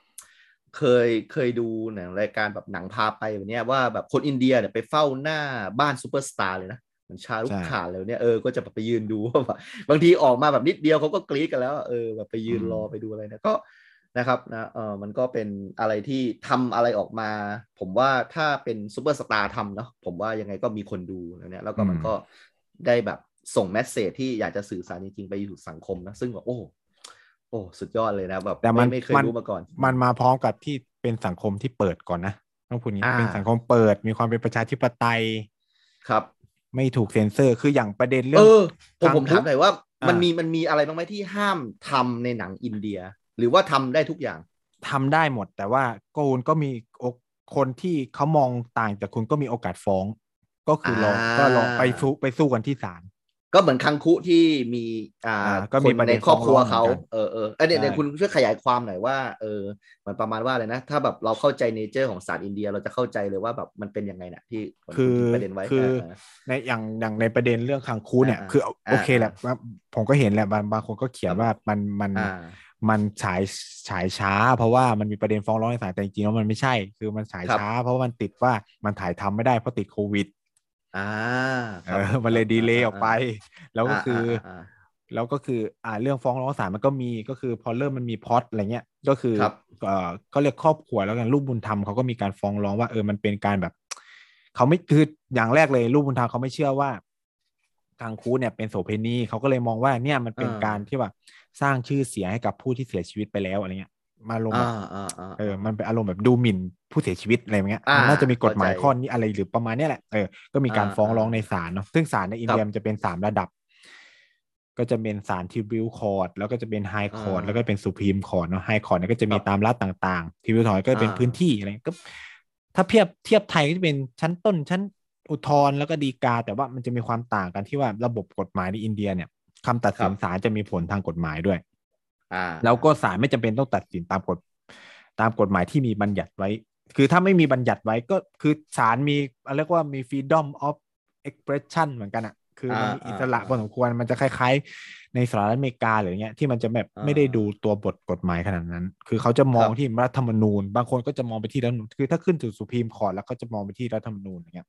เคยเคยดูหนังรายการแบบหนังพาไปแบบเนี้ยว่าแบบคนอินเดียเนี่ยไปเฝ้าหน้าบ้านซูเปอร์สตาร์เลยนะเหมือนชาห์รุกข์ข่านเลยเนี่ยเออก็จะแบบไปยืนดูว่าแบบบางทีออกมาแบบนิดเดียวเขาก็กรี๊ดกันแล้วอะเออแบบไปยืนรอไปดูอะไรเนี่ยก็นะครับนะเออมันก็เป็นอะไรที่ทำอะไรออกมา ผมว่าถ้าเป็นซูเปอร์สตาร์ทำเนาะผมว่ายังไงก็มีคนดูแล้วเนี่ยแล้วก็มันก็ได้แบบส่ง message ที่อยากจะสื่อสารจริงๆไปสู่สังคมนะซึ่งแบบโอ้ โอ้สุดยอดเลยนะแบบแต่มันไม่ไม่เคยมันรู้มาก่อน มันมาพร้อมกับที่เป็นสังคมที่เปิดก่อนนะต้องพูดนี้อ่าเป็นสังคมเปิดมีความเป็นประชาธิปไตยครับ ไม่ถูกเซ็นเซอร์คืออย่างประเด็นเรื่เอองอผมผมทางถามหน่อยว่าอ่ามัมันมีมันมีอะไรบ้างไหมที่ห้ามทำในหนังอินเดีย หรือว่าทำได้ทุกอย่างทำได้หมด แต่ว่าก็คุณก็มีโอกคนที่เขามองต่างจากคุณก็มีโอกาสฟ้อง ก็คือลองอ่าก็ลองไปสู้ไปสู้กันที่ศาล ก็เหมือนคังคุที่มีอ่าอ่าก็มีคนประเด็ในนครอบครัวฟ้องร้องเขาเหมือนกันเออเออเอยเดี๋ยวใช่เดี๋ยวคุณช่วยขยายความหน่อยว่าเออมันประมาณว่าอะไรนะ ถ้าแบบเราเข้าใจเนเจอร์ของศาสตร์อินเดีย เราจะเข้าใจเลยว่าแบบมันเป็นยังไงนะที่เหมืนคือณยิงประเด็นไว้คือเออในอย่างอย่างในประเด็นเรื่องคังคูเนี่ยอ่าคืออ่าโอเคแหละว่าผมก็เห็นแหละบางบางคนก็เขียนครับว่ามันมันอ่ามันฉายฉายช้า เพราะว่ามันมีประเด็นฟ้องร้องในศาลแต่จริงๆแล้วมันไม่ใช่ คือมันฉายครับช้า เพราะว่ามันติดว่ามันถ่ายทำไม่ได้เพราะติดโควิด อ่าเออมันเลยดีเลย์ออกไป แล้วก็คืออาาแล้วก็คือ อ่าเรื่องฟ้องร้องศาลมันก็มีก็คือพอเริ่มมันมีพล็อตอะไรเงี้ย ก็คือครับเอ่อก็เรียกครอบครัวแล้วกันลูกบุญธรรมเขาก็มีการฟ้องร้องว่าเออมันเป็นการแบบเขาไม่คืออย่างแรกเลยลูกบุญธรรมเขาไม่เชื่อว่าทางคูเนี่ยเป็นโสเภณีเขาก็เลยมองว่าเนี่ยมันเป็นอ่าการที่ว่าสร้างชื่อเสียงให้กับผู้ที่เสียชีวิตไปแล้วอะไรเงี้ย มาลงแบบอ่าอ่าอ่าเออ มันเป็นอารมณ์แบบดูหมิ่นผู้เสียชีวิตอะไรอย่างเงี้ยอ่ามัมันน่าจะมีกฎหมายเข้าใจข้อนี้อะไรหรือประมาณเนี้ยแหละ เออ ก็มีการอ่าฟ้องร้องอ่าในศาลเนาะ ซึ่งศาลในอินเดียครับมันจะเป็นสามระดับ ก็จะเป็นศาล district court แล้วก็จะเป็น high court อ่าแล้วก็เป็น supreme court เนาะ high court เนี่ยก็จะมีครับตามรัฐต่างๆ district court ก็เป็นอ่าพื้นที่อะไร ก็ ถ้าเทียบเทียบไทยก็จะเป็นชั้นต้นชั้นอุทธรณ์แล้วก็ฎีกา แต่ว่ามันจะมีความต่างกันที่ว่าระบบกฎหมายในอินเดียเนี่ยคำตัดสินศาลจะมีผลทางกฎหมายด้วยอ่า แล้วก็ศาลไม่จำเป็นต้องตัดสินตามกฎตามกฎหมายที่มีบัญญัติไว้ คือถ้าไม่มีบัญญัติไว้ก็คือศาลมีเรียกว่ามี freedom of expression เหมือนกันอะคือมันมีอ่าอิสระอ่าพอสมควรมันจะคล้าย ๆ ในสหรัฐอเมริกาหรืออย่างเงี้ยที่มันจะแบบอ่าไม่ได้ดูตัวบทกฎหมายขนาดนั้น คือเขาจะมองครับที่รัฐธรรมนูญ บางคนก็จะมองไปที่รัฐธรรมนูญคือถ้าขึ้นถึงสุพรีมคอร์แล้วก็จะมองไปที่รัฐธรรมนูญอย่างเงี้ย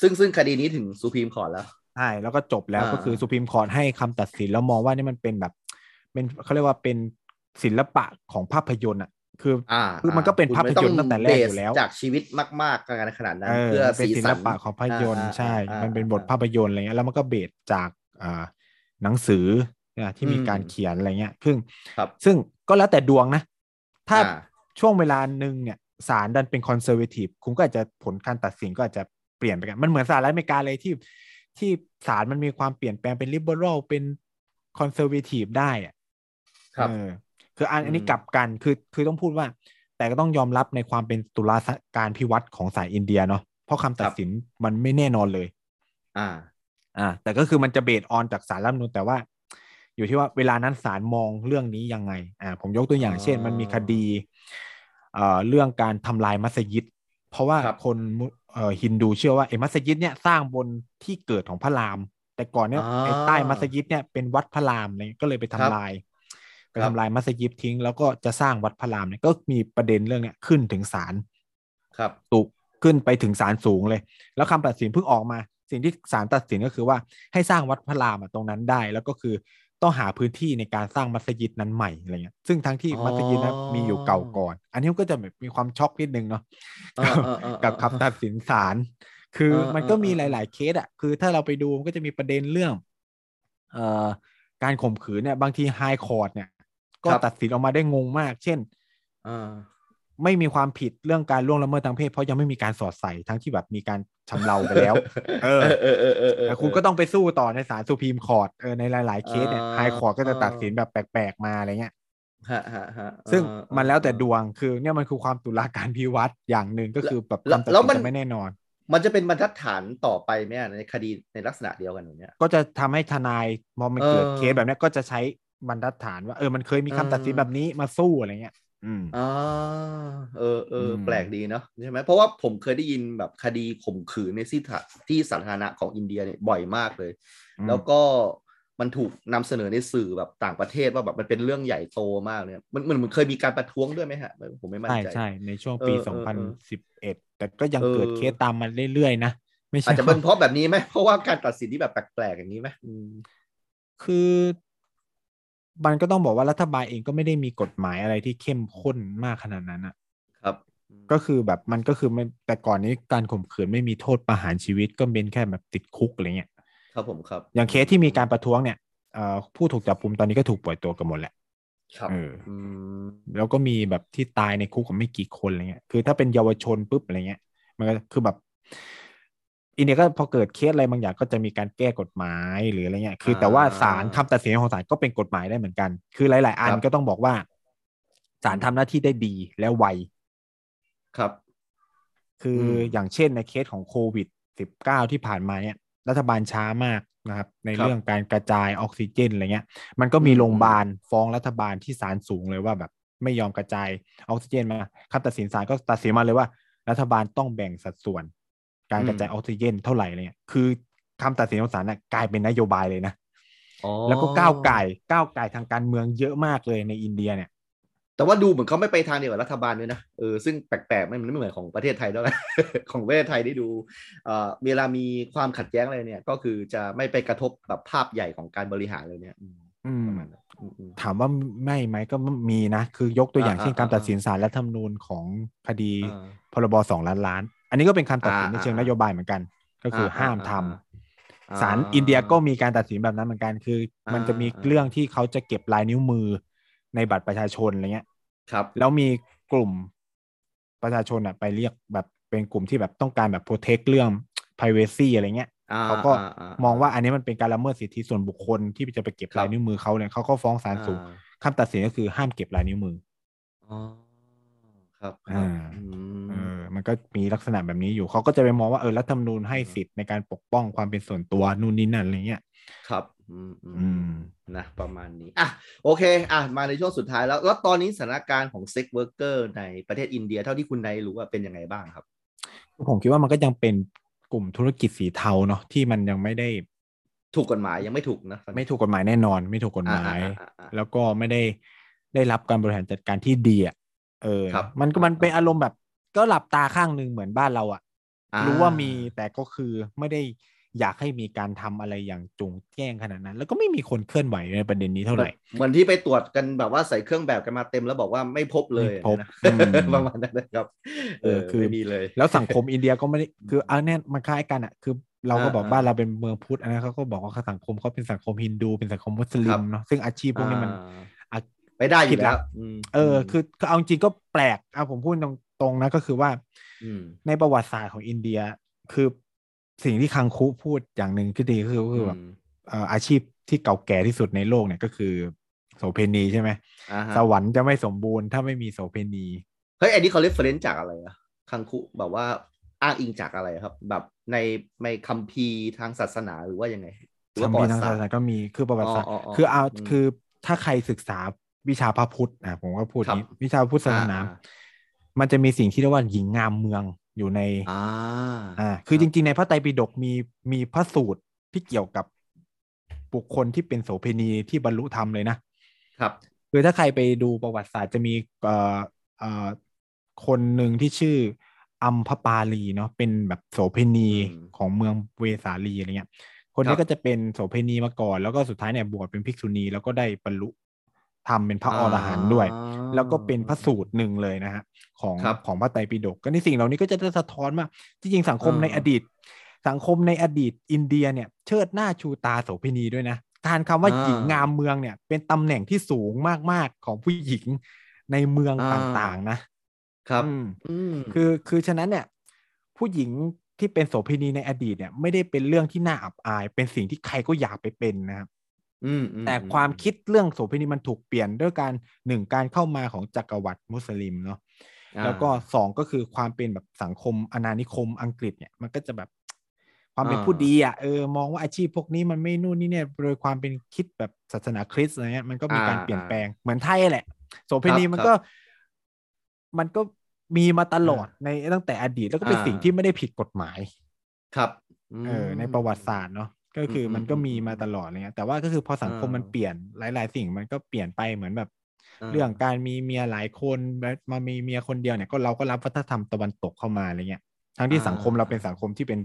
ซึ่งซึ่งคดีนี้ถึงสุพรีมคอร์ทแล้วใช่แล้วก็จบแล้วอ่าก็คือสุพรีมคอร์ให้คำตัดสินแล้วมองว่านี่มันเป็นแบบ เป็นเขาเรียกว่าเป็นศิลปะของภาพยนตร์อะคืออ่าคือมันก็เป็นคุณภาพไม่ยนตร์ตั้งแต่แรกอยู่แล้วเบสจากชีวิตมากๆกันขนาดนั้นเออเพื่อมันเป็นสีศิสัลนปะของภาพยนตร์อ่าใช่อ่ามันเป็นอ่าบทภาพยนตร์อะไรเงี้ยแล้วมันก็เบสจากอ่าหนังสือเนี่ยที่มีอืมการเขียนอะไรเงี้ย ซึ่งครับซึ่งก็แล้วแต่ดวงนะ ถ้าอ่าช่วงเวลาหนึ่งเนี่ยศาลดันเป็น conservative คุณก็อาจจะผลการตัดสินก็อาจจะเปลี่ยนไปกัน มันเหมือนสหรัฐอเมริกาเลยที่ที่ศาลมันมีความเปลี่ยนแปลงเป็น liberal เป็น conservative ได้อะ ครับเออคืออันอันนี้อืมกลับกันคือคือต้องพูดว่า แต่ก็ต้องยอมรับในความเป็นตุลาการภิวัตน์ของศาลอินเดียเนาะเพราะคำตัดสินมันไม่แน่นอนเลย อ่า อ่า แต่ก็คือมันจะ base on จากศาลรัฐธรรมนูญแต่ว่า อยู่ที่ว่าเวลานั้นศาลมองเรื่องนี้ยังไง อ่า ผมยกตัวอย่างอ๋อเช่น มันมีคดีเอ่อเรื่องการทำลายมัสยิด เพราะว่าครับคนมุเอ่อฮินดูเชื่อว่าไอ้มัสยิดเนี่ยสร้างบนที่เกิดของพระราม แต่ก่อนเนี่ยอ่าไอ้ใต้มัสยิดเนี่ยเป็นวัดพระรามเนี่ยก็เลยไปทำลาย ไปครับทำลายมัสยิดทิ้ง แล้วก็จะสร้างวัดพระรามเนี่ยก็มีประเด็นเรื่องเนี้ยขึ้นถึงศาลครับตุกขึ้นไปถึงศาลสูงเลย แล้วคำตัดสินเพิ่งออกมา สิ่งที่ศาลตัดสินก็คือว่าให้สร้างวัดพระรามอะตรงนั้นได้ แล้วก็คือต้องหาพื้นที่ในการสร้างมัสยิดนั้นใหม่อะไรเงี้ย ซึ่งทั้งที่มัสยิดนั้นมีอยู่เก่าก่อน อันนี้ก็จะแบบมีความช็อกนิดนึงเนาะกับคำตัดสินศาลคือมันก็มีหลาย ๆ เคสอะ คือถ้าเราไปดูมันก็จะมีประเด็นเรื่อง เอ่อการข่มขืนเนี่ยบางทีไฮคอร์ดเนี่ย ก็ตัดสินออกมาได้งงมาก เช่นไม่มีความผิดเรื่องการล่วงละเมิดทางเพศ เพราะยังไม่มีการสอดใส่ทั้งที่แบบมีการชำเราไปแล้ว เออแต่คุณก็ต้องไปสู้ต่อในศาล supreme court เออในหลาย ๆ เคสเนี่ย high court ก็จะตัดสินแบบแปลก ๆ มาอะไรเงี้ยซึ่งมันแล้วแต่ดวงคือ เนี่ยมันคือความตุลาการภิวัตน์อย่างหนึ่งก็คือแบบคำตัดสินจะไม่แน่นอน มันจะเป็นบรรทัดฐานต่อไปไหมในคดีในลักษณะเดียวกันอย่างเนี้ยก็จะทำให้ทนายมองมันเกิดเคสแบบนี้ก็จะใช้ บรรทัดฐานว่าเออมันเคยมีคำตัดสินแบบนี้มาสู้อะไรเงี้ยอ่าเออเออแปลกดีเนาะใช่ไหมเพราะว่าผมเคยได้ยินแบบคดีข่มขืนในที่ที่สาธารณะของอินเดียเนี่ยบ่อยมากเลย แล้วก็มันถูกนำเสนอในสื่อแบบต่างประเทศว่าแบบมันเป็นเรื่องใหญ่โตมากเนี่ยมันมันเคยมีการประท้วงด้วยไหมฮะผมไม่มั่นใจใช่ใช่ในช่วงปีสองพันสิบเอ็ดแต่ก็ยังเกิดเคสตามมาเรื่อยๆนะไม่ใช่อาจจะเป็นเพราะแบบนี้ไหมเพราะว่าการตัดสินที่แบบแปลกๆอย่างนี้ไหมคือ มันก็ต้องบอกว่ารัฐบาลเองก็ไม่ได้มีกฎหมายอะไรที่เข้มข้นมากขนาดนั้นอะ ครับ ก็คือแบบมันก็คือมันแต่ก่อนนี้การข่มขืนไม่มีโทษประหารชีวิตก็เป็นแค่แบบติดคุกอะไรเงี้ยครับผมครับ อย่างเคสที่มีการประท้วงเนี่ยผู้ถูกจับกุมตอนนี้ก็ถูกปล่อยตัวกันหมดแหละครับเออแล้วก็มีแบบที่ตายในคุกกับไม่กี่คนอะไรเงี้ย คือถ้าเป็นเยาวชนปุ๊บอะไรเงี้ย มันก็คือแบบ อินเดียก็พอเกิดเคสอะไรบางอย่างก็จะมีการแก้กฎหมายหรืออะไรเงี้ยคือ แต่ว่าศาลคำตัดสินของศาลก็เป็นกฎหมายได้เหมือนกัน คือหลาย ๆ อันก็ต้องบอกว่าศาลทำหน้าที่ได้ดีและไวครับ คืออย่างเช่นในเคสของโควิดสิบเก้าที่ผ่านมาเนี่ยรัฐบาลช้ามากนะครับ ในเรื่องการกระจายออกซิเจนอะไรเงี้ย มันก็มีโรงพยาบาลฟ้องรัฐบาลที่ศาลสูงเลยว่าแบบไม่ยอมกระจายออกซิเจนมาคำตัดสินศาลก็ตัดสินมาเลยว่า รัฐบาลต้องแบ่งสัดส่วน การกระจายออกซิเจนเท่าไหร่เนี่ยคือคำตัดสินของศาลน่ะกลายเป็นนโยบายเลยนะแล้วก็ก้าวไก่ก้าวไก่ทางการเมืองเยอะมากเลยในอินเดียเนี่ย แต่ว่าดูเหมือนเขาไม่ไปทางเดียวกับรัฐบาลด้วยนะเออซึ่งแปลกๆไม่ไม่เหมือนของประเทศไทยด้วยของประเทศไทยได้ดูเอ่อเวลามีความขัดแย้งอะไรเนี่ย ก็คือจะไม่ไปกระทบแบบภาพใหญ่ของการบริหารเลยเนี่ยอืมถามว่าไม่ไหมก็มีนะ คือยกตัวอย่างเช่นการตัดสินศาลรัฐธรรมนูญของคดีพรบสองล้านล้านอันนี้ก็เป็นคำตัดสินในเชิงนโยบายเหมือนกัน ก็คือห้ามทำศาลอินเดียก็มีการตัดสินแบบนั้นเหมือนกันคือ มันจะมีเรื่องที่เขาจะเก็บลายนิ้วมือในบัตรประชาชนอะไรเงี้ย ครับ แล้วมีกลุ่มประชาชนอะไปเรียกแบบเป็นกลุ่มที่แบบต้องการแบบโปรเทคเรื่อง privacy อะไรเงี้ยเขาก็มองว่าอันนี้มันเป็นการละเมิดสิทธิส่วนบุคคลที่จะไปเก็บลายนิ้วมือเขาเนี่ยเขาก็ฟ้องศาลสูงคำตัดสินก็คือห้ามเก็บลายนิ้วมืออ๋อ ครับอ่าเออมันก็มีลักษณะแบบนี้อยู่เขาก็จะไปมองว่าเออรัฐธรรมนูญให้สิทธิ์ในการปกป้องความเป็นส่วนตัวนู่นนี่นั่นอะไรเงี้ยครับอืมอืมนะประมาณนี้อะโอเคอะมาในช่วงสุดท้ายแล้ว แล้วตอนนี้สถานการณ์ของ sex worker ในประเทศอินเดียเท่าที่คุณไนซ์รู้ว่าเป็นยังไงบ้างครับ ผมคิดว่ามันก็ยังเป็นกลุ่มธุรกิจสีเทาเนาะที่มันยังไม่ได้ถูกกฎหมายยังไม่ถูกนะไม่ถูกกฎหมายแน่นอน ไม่ถูกกฎหมาย แล้วก็ไม่ได้ได้รับการบริหารจัดการที่ดีอะ เออมันก็มันเป็นอารมณ์แบบ ก็หลับตาข้างหนึ่งเหมือนบ้านเราอะรู้ว่ามีแต่ก็คือไม่ได้อยากให้มีการทำอะไรอย่างจงแจ้งขนาดนั้น แล้วก็ไม่มีคนเคลื่อนไหวในประเด็นนี้เท่าไหร่เหมือนที่ไปตรวจกันแบบว่าใส่เครื่องแบบกันมาเต็มแล้วบอกว่าไม่พบเลยพบประมาณนั้นนะครับเออคือมีเลย แล้วสังคมอินเดียก็ไม่ได้คืออันนี้มันคล้ายกันอะคือ เราก็บอกบ้านเราเป็นเมืองพุทธอันนั้นเขาก็บอกว่าสังคมเขาเป็นสังคมฮินดูเป็นสังคมมุสลิมเนาะซึ่งอาชีพพวกนี้มัน ไม่ได้อยู่แล้วเออ คือเอาจริงก็แปลกอะผมพูดตรงตรงนะก็คือว่าในประวัติศาสตร์ของอินเดีย คือสิ่งที่คังคุพูดอย่างหนึ่งที่ดีก็คือคือแบบอาชีพที่เก่าแก่ที่สุดในโลกเนี่ยก็คือ โสเพณีใช่ไหมสวรรค์จะไม่สมบูรณ์ถ้าไม่มีโสเพณีเฮ้ยอันนี้เขา reference จากอะไรอะคังคุแบบว่าอ้างอิงจากอะไรครับ แบบในในคัมภีร์ทางศาสนาหรือว่ายังไงคัมภีร์ทางศาสนาก็มีคือประวัติศาสตร์คือเอาคือถ้าใครศึกษา วิชาพระพุทธอะผมก็พูดนี้วิชาพุทธศาสนามันจะมีสิ่งที่เรียกว่าหญิงงามเมืองอยู่ในอ่าอ่าคือจริง ๆ ในพระไตรปิฎกมีมีพระสูตรที่เกี่ยวกับบุคคลที่เป็นโสเภณีที่บรรลุธรรมเลยนะครับคือถ้าใครไปดูประวัติศาสตร์จะมีเอ่อเอ่อคนหนึ่งที่ชื่ออัมพปาลีเนาะเป็นแบบโสเภณีของเมืองเวสาลีอะไรเงี้ย คนนี้ครับก็จะเป็นโสเภณีมาก่อน แล้วก็สุดท้ายเนี่ยบวชเป็นภิกษุณีแล้วก็ได้บรรลุ ทำเป็นพระอรหันต์ด้วยอ่าแล้วก็เป็นพระสูตรหนึ่งเลยนะฮะของครับของพระไตรปิฎกก็ในสิ่งเหล่านี้ก็จะสะท้อนว่าจริงๆสังคมอ่าในอดีต สังคมในอดีตอินเดียเนี่ยเชิดหน้าชูตาโสเภณีด้วยนะการคำว่าอ่าหญิงงามเมืองเนี่ย เป็นตำแหน่งที่สูงมากๆของผู้หญิงในเมืองอ่าต่างๆนะ ครับอืมอืมคือคือฉะนั้นเนี่ย ผู้หญิงที่เป็นโสเภณีในอดีตเนี่ย ไม่ได้เป็นเรื่องที่น่าอับอาย เป็นสิ่งที่ใครก็อยากไปเป็นนะครับอืมอืม แต่ความคิดเรื่องโสเภณีมันถูกเปลี่ยนด้วยการหนึ่งการเข้ามาของจักรวรรดิมุสลิมเนาะอ่าแล้วก็สองก็คือความเป็นแบบสังคมอาณานิคมอังกฤษเนี่ยมันก็จะแบบความเป็นอ่าผู้ดีอะเออมองว่าอาชีพพวกนี้มันไม่นู่นนี่เนี่ยโดยความเป็นคิดแบบศาสนาคริสต์อะไรเงี้ยมันก็มีการเปลี่ยนแปลงเหมือนไทยแหละ โสเภณีครับมันครับก็ มันก็มีมาตลอดในตั้งแต่อดีตแล้วก็เป็นอ่าสิ่งที่ไม่ได้ผิดกฎหมาย ครับเออในประวัติศาสตร์เนาะ ก็คืออมมันก็อืมมีมาตลอดอะไรเงี้ยแต่ว่าก็คือพอสังคมอ่ามัมันเปลี่ยนหลาย ๆ สิ่งมันก็เปลี่ยนไปเหมือนแบบาเรื่องการมีเมียหลายคนแบบมามีเมียคนเดียวเนี่ยก็เราก็รับวัฒนธรรมตะวันตกเข้ามาอะไรเงี้ยทั้งที่อ่าสังคมเราเป็นสังคมที่เป็น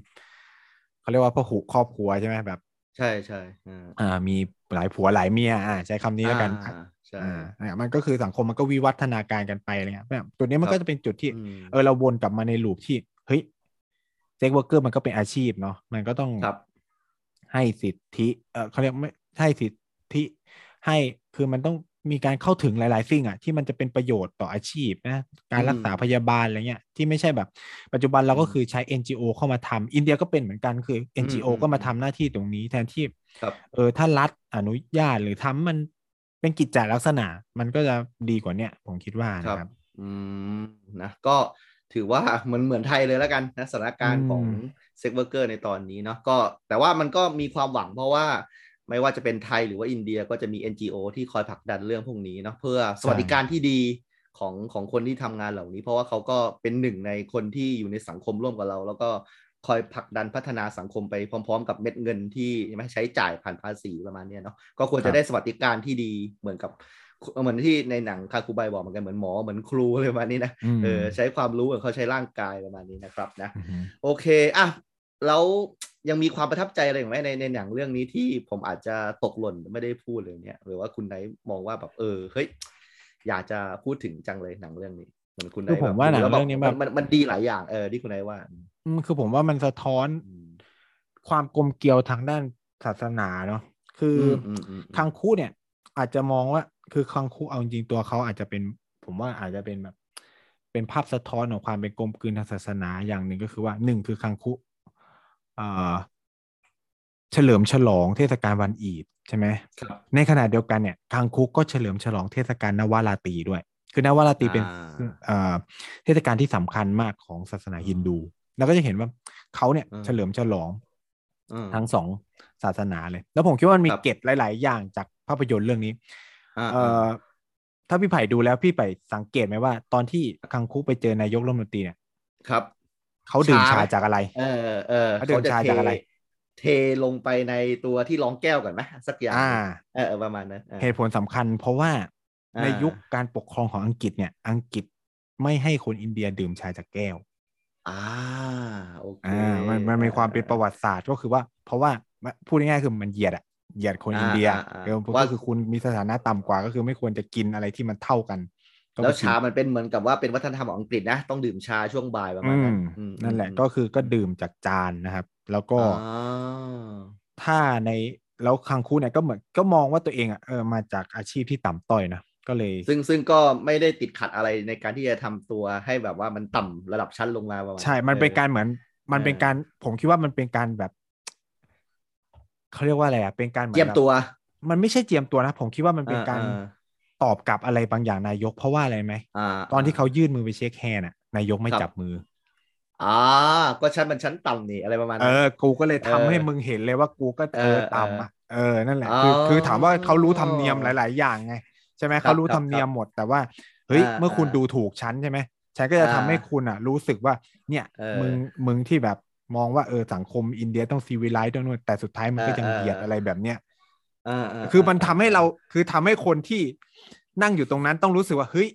เขาเรียกว่าพหุครอบครัวใช่ไหมแบบ ใช่ใช่อ่าอ่ามีหลายผัวหลายเมียอ่าใช้คำนี้แล้วกันอ่าใช่อ่าเนี่ยมันก็คือสังคมมันก็วิวัฒนาการกันไปอะไรเงี้ยแบบจุดนี้มันครับก็จะเป็นจุดที่อืมเออเราวนกลับมาใน loop ที่เฮ้ย sex worker มันก็เป็นอาชีพเนาะมันก็ต้องครับ ให้สิทธิเออเขาเรียกไม่ให้สิทธิให้คือมันต้องมีการเข้าถึงหลาย ๆ สิ่งอะที่มันจะเป็นประโยชน์ต่ออาชีพนะการรักษาอืมพยาบาลอะไรเงี้ยที่ไม่ใช่แบบ ปัจจุบันเราก็อืมคือใช้ NGO เข้ามาทำอินเดียก็เป็นเหมือนกันคือ NGO อืมก็มาทำหน้าที่ตรงนี้แทนที่ครับเออถ้ารัฐอนุญาตหรือทำมันเป็นกิจจลักษณะ มันก็จะดีกว่าเนี้ยผมคิดว่าครับนะครับ อืมนะก็ ถือว่าเหมือนเหมือนไทยเลยแล้วกันนะสถานการณ์ของอืมเซ็กเวอร์เกอร์ในตอนนี้เนาะก็แต่ว่ามันก็มีความหวังเพราะว่าไม่ว่าจะเป็นไทยหรือว่าอินเดียก็จะมี NGO ที่คอยผลักดันเรื่องพวกนี้เนาะเพื่อสวัสดิการที่ดีของของคนที่ทำงานเหล่านี้ เพราะว่าเขาก็เป็นหนึ่งในคนที่อยู่ในสังคมร่วมกับเรา แล้วก็คอยผลักดันพัฒนาสังคมไปพร้อม ๆ กับเม็ดเงินที่ใช่ไหมใช้จ่ายผ่านภาษีประมาณเนี้ยเนาะก็ควรครัจะบได้สวัสดิการที่ดีเหมือนกับ เหมือนที่ในหนังคาคูไบบอกเหมือนกันเหมือนหมอเหมือนครูอะไรประมาณนี้นะอืมเออใช้ความรู้เหมือนเขาใช้ร่างกายประมาณนี้นะครับนะอือฮึโอเคอะแล้วยังมีความประทับใจอะไรอีกไหมในในหนังเรื่องนี้ที่ผมอาจจะตกหล่นไม่ได้พูดเลยเนี่ย หรือว่าคุณไนท์มองว่าแบบเออเฮ้ยอยากจะพูดถึงจังเลยหนังเรื่องนี้เหมือนคุณไนคือท์ผมว่าหนังดูแล้วเรื่องนี้แบบมันมันดีหลายอย่างเออที่คุณไนท์ว่าอืมคือผมว่ามันสะท้อนอืมความกลมเกลียวทางด้านศาสนาเนาะคืออมอืมอืมคังคูเนี่ย อาจจะมองว่า คือคังคูเอาจริงๆตัวเขาอาจจะเป็น ผมว่าอาจจะเป็นแบบ เป็นภาพสะท้อนของความเป็นกลมกลืนทางศาสนาอย่างหนึ่งก็คือว่าหนึ่งคือคังคูเอ่อเฉลิมฉลองเทศกาลวันอีดใช่ไหมครับในขณะเดียวกันเนี่ยคังคุกก็เฉลิมฉลองเทศกาลนวาราตรีด้วย คือนวาราตรีเป็นอ่าเอ่อเทศกาลที่สำคัญมากของศาสนาฮินดู แล้วก็จะเห็นว่าเขาเนี่ยอืมเฉลิมฉลองอืมทั้งสองศาสนาเลย แล้วผมคิดว่ามันมีครับเกร็ดหลาย ๆ อย่างจากภาพยนตร์เรื่องนี้อ่า เอ่อถ้าพี่ไผ่ดูแล้วพี่ไผ่สังเกตไหมว่า ตอนที่คังคุกไปเจอนายกรัฐมนตรีเนี่ย ครับเขาดื่มชาชาไหมจากอะไร เออเออเขาดื่มจะชาเทจากอะไร เทลงไปในตัวที่รองแก้วก่อนไหมสักอย่างอ่าเออเออประมาณนั้นเออเหตุผลสำคัญ เพราะว่าอ่าในยุคการปกครองของอังกฤษเนี่ย อังกฤษไม่ให้คนอินเดียดื่มชาจากแก้ว อ่าโอเคอ่ามันมันมีความเป็นประวัติศาสตร์ก็คือว่า เพราะว่าพูดง่ายๆคือมันเหยียดอะ เหยียดคนอินเดียอ่าอ่าเออว่าก็คือคุณมีสถานะต่ำกว่าก็คือไม่ควรจะกินอะไรที่มันเท่ากันก็แล้วไปกินชามันเป็นเหมือนกับว่าเป็นวัฒนธรรมของอังกฤษนะ ต้องดื่มชาช่วงบ่ายประมาณอืนั้นมอืมนั่นแหละอืมก็คือก็ดื่มจากจานนะครับ แล้วก็อ่าถ้าในแล้วคังคูเนี่ยก็เหมือนก็มองว่าตัวเองอะเออมาจากอาชีพที่ต่ำต้อยนะก็เลย ซึ่งซึ่งก็ไม่ได้ติดขัดอะไรในการที่จะทำตัวให้แบบว่ามันต่ำระดับชั้นลงมาประมาณใช่ มันเป็นการเหมือนมันเป็นเออการผมคิดว่ามันเป็นการแบบ เขาเรียกว่าอะไรอะเป็นการหอนเจียมแบบตัว มันไม่ใช่เจียมตัวนะ ผมคิดว่ามันเป็นการอ่าตอบกลับอะไรบางอย่างนายกเพราะว่าอะไรไหมอ่าตอนที่เขายื่นมือไป shake hand อะนายกไม่ครับจับมืออ่าก็ชั้นมันชั้นต่ำนี่อะไรประมาณเอนั้นอกูก็เลยทำเออให้มึงเห็นเลยว่ากูก็เออเออต่ำอะเออนั่นแหละอ๋อคือคือถามว่าเขารู้ธรรมเนียมหลาย ๆ อย่างไงใช่ไหมครับเขารู้ครับธรรมเนียมหมดแต่ว่าเฮ้ยอ่าเมื่อคุณอ่าดูถูกฉันใช่ไหมฉันก็จะทำอ่าให้คุณอะ รู้สึกว่าเนี่ยเออมึงมึงที่แบบ มองว่าเออสังคมอินเดียต้องซีวิไลซ์ต้องนู่นแต่สุดท้ายมันก็ยังเออเหยียดเออออะไรแบบเนี้ยอ่าาคือมันทำให้เราคือทำให้คนที่นั่งอยู่ตรงนั้นต้องรู้สึกว่าเฮ้ย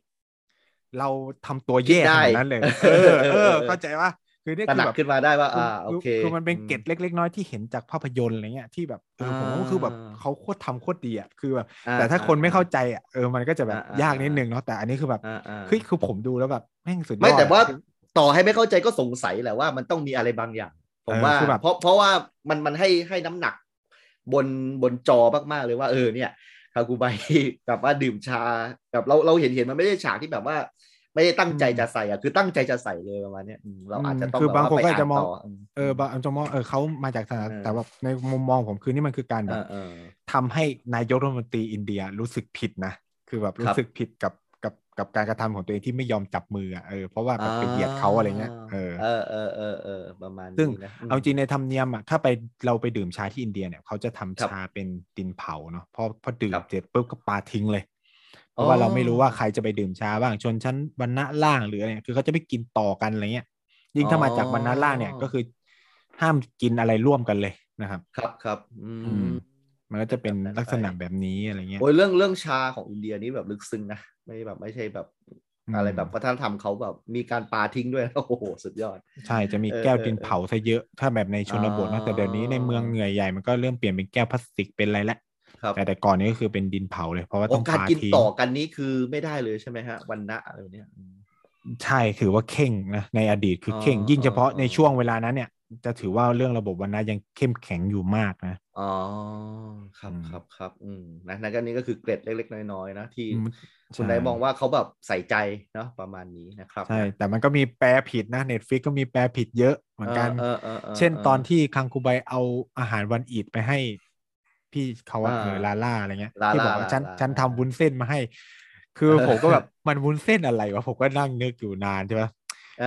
เราทำตัวแย่ขนาดนั้นเลย เออเออเข้าใจว่าคือเนี่ยตระคืหอนักแบบขึ้นมาได้ว่าอ่าคือโอเคคือมันเป็นเกร็ดเล็ก ๆ น้อยที่เห็นจากภาพยนตร์อะไรเงี้ยที่แบบเออผมว่าคือแบบอ่าเขาโคตรทำโคตรดีอะคือแบบอ่าแต่ถ้าคนไม่เข้าใจอะเออมันก็จะแบบอ่าอ่ายากนิดนึงเนาะแต่อันนี้คือแบบอ่าอ่าเฮ้ยคือผมดูแล้วแบบแม่งสุดยอดไม่แต่ว่าคือ ต่อให้ไม่เข้าใจก็สงสัยแหละว่ามันต้องมีอะไรบางอย่างผมเออว่าคือแบบเพราะเพราะว่ามันมันให้ให้น้ำหนัก บนบนจอมากๆเลยว่าเออเนี่ยคากูไบแบบว่าดื่มชาแบบเราเราเห็นเห็นมันไม่ได้ฉากที่แบบว่า ไม่ได้ตั้งใจจะใส่อะคือตั้งใจจะใส่เลยประมาณเนี้ยอืมเราอาจจะต้องคือบางคนก็แบบว่ไปจะมองต่มเออบางจะมองเออเขามาจากสถานะเออแต่แบบในมุมมองผมคือนี่มันคือการแบเอบอเออทำให้นายกรัฐมนตรีอินเดียรู้สึกผิดนะคือแบบครู้รับสึกผิดกับ กับกับการกระทำของตัวเองที่ไม่ยอมจับมืออะเออเพราะว่าแบบไปเหยียดเขาอะไรเงี้ยเออเออเออเออเออประมาณซึ่งนี้นะมเอาจริงในธรรมเนียมอะถ้าไปเราไปดื่มชาที่อินเดียเนี่ยเขาจะทำครับชาเป็นดินเผาเนาะพอพอดื่มครับเสร็จปุ๊บก็ปาทิ้งเลย เพราะว่าอ๋อเราไม่รู้ว่าใครจะไปดื่มชาบ้างชนชั้นวรรณะล่างหรืออะไรคือเขาจะไม่กินต่อกันอะไรเงี้ยยิ่งถ้ามาจากวรรณะล่างเนี่ยก็คือห้ามกินอะไรร่วมกันเลยนะครับ ครับครับ อือืม มมันก็จะเป็นแบบนั้นลักษณะไปแบบนี้อะไรเงี้ยโอ้ยเรื่องเรื่องชาของอินเดียนี่แบบลึกซึ้งนะไม่แบบไม่ใช่แบบอืมอะไรแบบวัฒนธรรมเขาแบบมีการปาทิ้งด้วยโอ้โหสุดยอด ใช่จะมีเออแก้วเออดินเผาซะเยอะ ถ้าแบบในชนบทนะแต่เดี๋ยวนี้ในเมืองเหนื่อยใหญ่มันก็เริ่มเปลี่ยนเป็นแก้วพลาสติกเป็นอะไรแล้วครับแต่แต่ก่อนนี้ก็คือเป็นดินเผาเลยเพราะว่าโอต้องการพากินทิ้งต่อกันนี้คือไม่ได้เลยใช่ไหมฮะวันนะอะไรแบบเนี้ยอืมใช่ถือว่าเข่งนะในอดีตคืออ๋อเข่งยิ่งเฉพาะอ๋อในช่วงเวลานั้นเนี่ย จะถือว่าเรื่องระบบวันนะยังเข้มแข็งอยู่มากนะ อ๋อ ครับอืมครับครับอืมนะนั่นก็นี่ก็คือเกร็ดเล็ก ๆ น้อยๆนะที่อืมคุณใช่ได้มองว่าเขาแบบใส่ใจเนาะประมาณนี้นะครับ ใช่นะแต่มันก็มีแปลผิดนะ Netflix ก็มีแปลผิดเยอะเหมือนกันเออเออเออเช่นออตอนที่คังคุไบเอาอาหารวันอีดไปให้ พี่เขาว่าอ่าเออลาล่าอะไรเงี้ยลาที่บอกล่าว่าฉันลาล่าฉันทำวุ้นเส้นมาให้ คือเออผมก็แบบมันวุ้นเส้นอะไรวะผมก็นั่งนึกอยู่นานใช่ปะเออ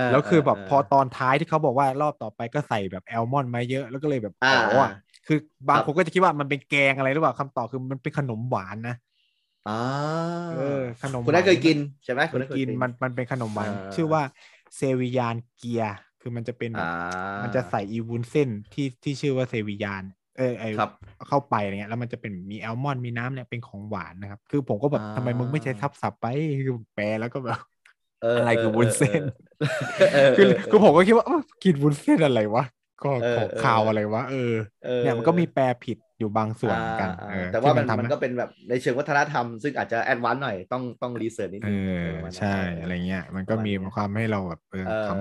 แล้วคือแบบพอตอนท้ายที่เขาบอกว่ารอบต่อไปก็ใส่แบบอัลมอนด์มาเยอะแล้วก็เลยแบบอ่าอ๋ออะคือบางครับคนก็จะคิดว่ามันเป็นแกงอะไรหรือเปล่าคำตอบคือมันเป็นขนมหวานนะอ่าเออขนมคุณได้หวานเคยกินใช่ไหมเคคุณยได้เคยกินกินมันมันเป็นขนมหวานอ่าชื่อว่าเซวิยานเกียร์คือมันจะเป็นแบบอ่ามันจะใส่อีวุ้นเส้นที่ที่ชื่อว่าเซวิยานเออไอครับเข้าไปอะไรเงี้ยแล้วมันจะเป็นมีแอลมอนด์มีน้ำเนี่ยเป็นของหวานนะครับ คือผมก็แบบอ่าทำไมมึงไม่ใช้ทับศัพท์ไปคือแปลแล้วก็แบบเอะไรคือวุ้นเส้นคือคือผมก็คิดว่ากินวุ้นเส้นอะไรวะก็ของข่าวอะไรวะเออเนี่ยมันก็มีแปลผิดอยู่บางส่วนกันแต่ว่ามันมันก็เป็นแบบในเชิงวัฒนธรรม ซึ่งอาจจะ advance หน่อยต้องต้อง researchนิดนึงใช่อะไรเงี้ยมันก็มีความให้เราแบบ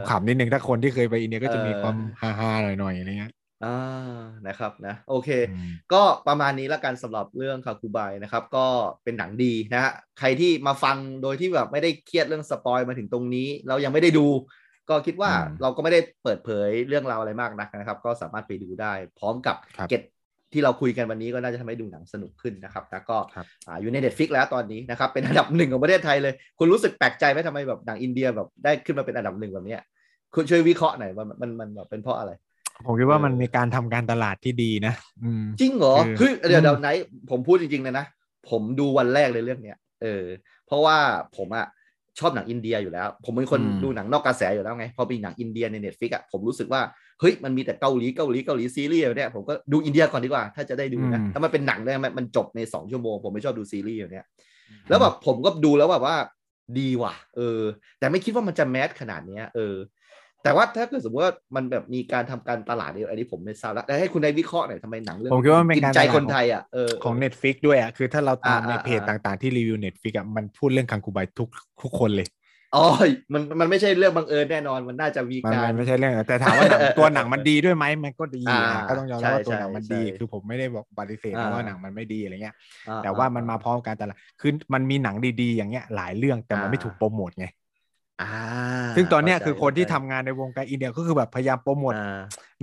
ขำๆนิดนึงถ้าคนที่เคยไปอินเดียก็จะมีความฮาๆหน่อยๆอะไรเงี้ย อ่านะครับนะโอเคอืมก็ประมาณนี้แล้วกันสำหรับเรื่องคังคุไบนะครับ ก็เป็นหนังดีนะฮะใครที่มาฟังโดยที่แบบไม่ได้เครียดเรื่อง spoil มาถึงตรงนี้ เรายังไม่ได้ดู ก็คิดว่าอืมเราก็ไม่ได้เปิดเผยเรื่องราวอะไรมากนักนะครับ ก็สามารถไปดูได้ พร้อมกับครับเก็ตที่เราคุยกันวันนี้ก็น่าจะทำให้ดูหนังสนุกขึ้นนะครับแล้วก็ครับอ่าอยู่ในเน็ตฟิกแล้วตอนนี้นะครับ เป็นอันดับหนึ่งของประเทศไทยเลย คุณรู้สึกแปลกใจไหมทำไมแบบหนังอินเดียแบบได้ขึ้นมาเป็นอันดับหนึ่งแบบเนี้ยคุณช่วยวิเคราะห์หน่อยว่ามันมันมันแบบเป็นเพราะอะไร ผมคิดว่าเออมันมีการทำการตลาดที่ดีนะอืมจริงเหรอคือเฮ้ยเดี๋ยวอืมเดี๋ยวไหน ผมพูดจริงๆเลยนะ ผมดูวันแรกเลยเรื่องเนี้ยเออ เพราะว่าผมอะชอบหนังอินเดียอยู่แล้ว ผมเป็นคนอืมดูหนังนอกกระแสอยู่แล้วไง พอมีหนังอินเดียใน Netflix อะผมรู้สึกว่า เฮ้ย มันมีแต่เกาหลีเกาหลีเกาหลีซีรีส์แบบเนี้ยผมก็ดูอินเดียก่อนดีกว่า ถ้าจะได้ดูนะถ้ามันเป็นหนังเนี่ยมันมันจบในสองชั่วโมง ผมไม่ชอบดูซีรีส์แบบเนี้ยแล้วแบบผมก็ดูแล้วแบบว่าดีว่ะ เออ แต่ไม่คิดว่ามันจะ mass ขนาดเนี้ย เออ แต่ว่าถ้าเกิดสมมติว่ามันแบบมีการทำการตลาดเนี่ยอันนี้ผมไม่ทราบแล้วแต่ให้คุณไนซ์วิเคราะห์หน่อยทำไมหนังเรื่องผมคิดว่ามันเป็นกิการใจตลาดคนไทยอะเออของ Netflix ด้วยอะคือถ้าเราตามอ่าในอ่าเพจอ่าต่างๆที่รีวิว Netflix อะมันพูดเรื่องคังคูไบทุกทุกคนเลยอ๋อมันมันไม่ใช่เรื่องบังเอิญแน่นอนมันน่าจะมีมันการมันไม่ใช่เรื่องแต่ถามว่าหนังเออเออตัวหนังมันดีด้วยไหมมันก็ดีอ่าอะก็ต้องยอมรับว่าใช่ตัวหนังมันดีใช่คือผมไม่ได้บอกปฏิเสธอ่านะว่าหนังมันไม่ดีอะไรเงี้ยอ่แต่ว่ามันอ่มาพร้อมการตลาดคือมันมีหนังดีๆอย่างเงี้ยหลายเรื่องแต่มันไม่อ่าถูกโปรโมทไงอ่า ซึ่งตอนเนี้ยเข้าใจคือคนที่เข้าทำใจงานในวงการอินเดียก็คือแบบพยายามโปรโมทอ่า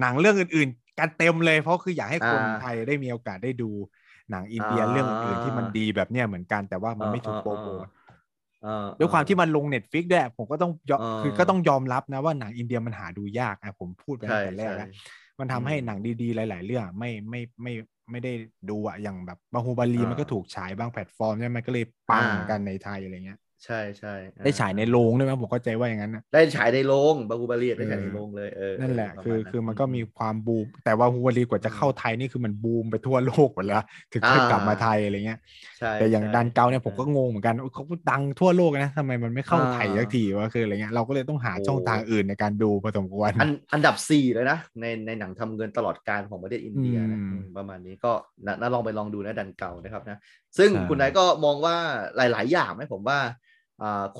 หนังเรื่องอื่นๆ กันเต็มเลยเพราะคืออยากให้คนอ่าไทยได้มีโอกาสได้ดูหนังอินเดียอ่าเรื่องอื่นๆที่มันดีแบบเนี้ยเหมือนกันแต่ว่ามันไม่ถูกโปรโมทเออด้วยความที่มันลง Netflix ด้วยผมก็ต้องยอมเออคือก็ต้องยอมรับนะว่าหนังอินเดียมันหาดูยากนะผมพูดไปตั้ใช่งแต่แรกใช่แล้วมันทำให้อืมหนังดีๆ หลาย ๆ เรื่องไม่ไม่ไม่ไม่ได้ดูอะอย่างแบบบาฮูบาลีอ่ามัมันก็ถูกฉายบางแพลตฟอร์มใช่ไหมมันก็เลยปังอ่ากันในไทยอะไรเงี้ย ใช่ใช่ได้ฉายในโรงด้วยมั้ยผมเข้าใจว่าอย่างนั้นนะได้ฉายในโรงบาฮูบาลีได้ฉายในเออโรงเลยเออนั่นแหละปรคือมาณคือมันก็มีความบูม แต่ว่าฮูวารีกว่าจะเข้าไทยนี่คือมันบูมไปทั่วโลกหมดแล้วถึงค่อยกลับมาไทยอะไรเงี้ยใช่แต่อย่างใช่ดันเกาเนี่ยผมก็งงเหมือนกันเขาก็ดังทั่วโลกนะทำไมมันไม่เข้าไทยอ่าสักทีวะคืออะไรเงี้ยเราก็เลยต้องหาโอ้ช่องทางอื่นในการดูพอสมควรอันอันดับสี่เลยนะในในหนังทำเงินตลอดการของประเทศอินเดียนะอืมอืมประมาณนี้ก็นะน่าลองไปลองดูนะดันเก่านะครับนะซึ่งใช่คุณนายก็มองว่าหลาย ๆ อย่างไหมผมว่าอ่า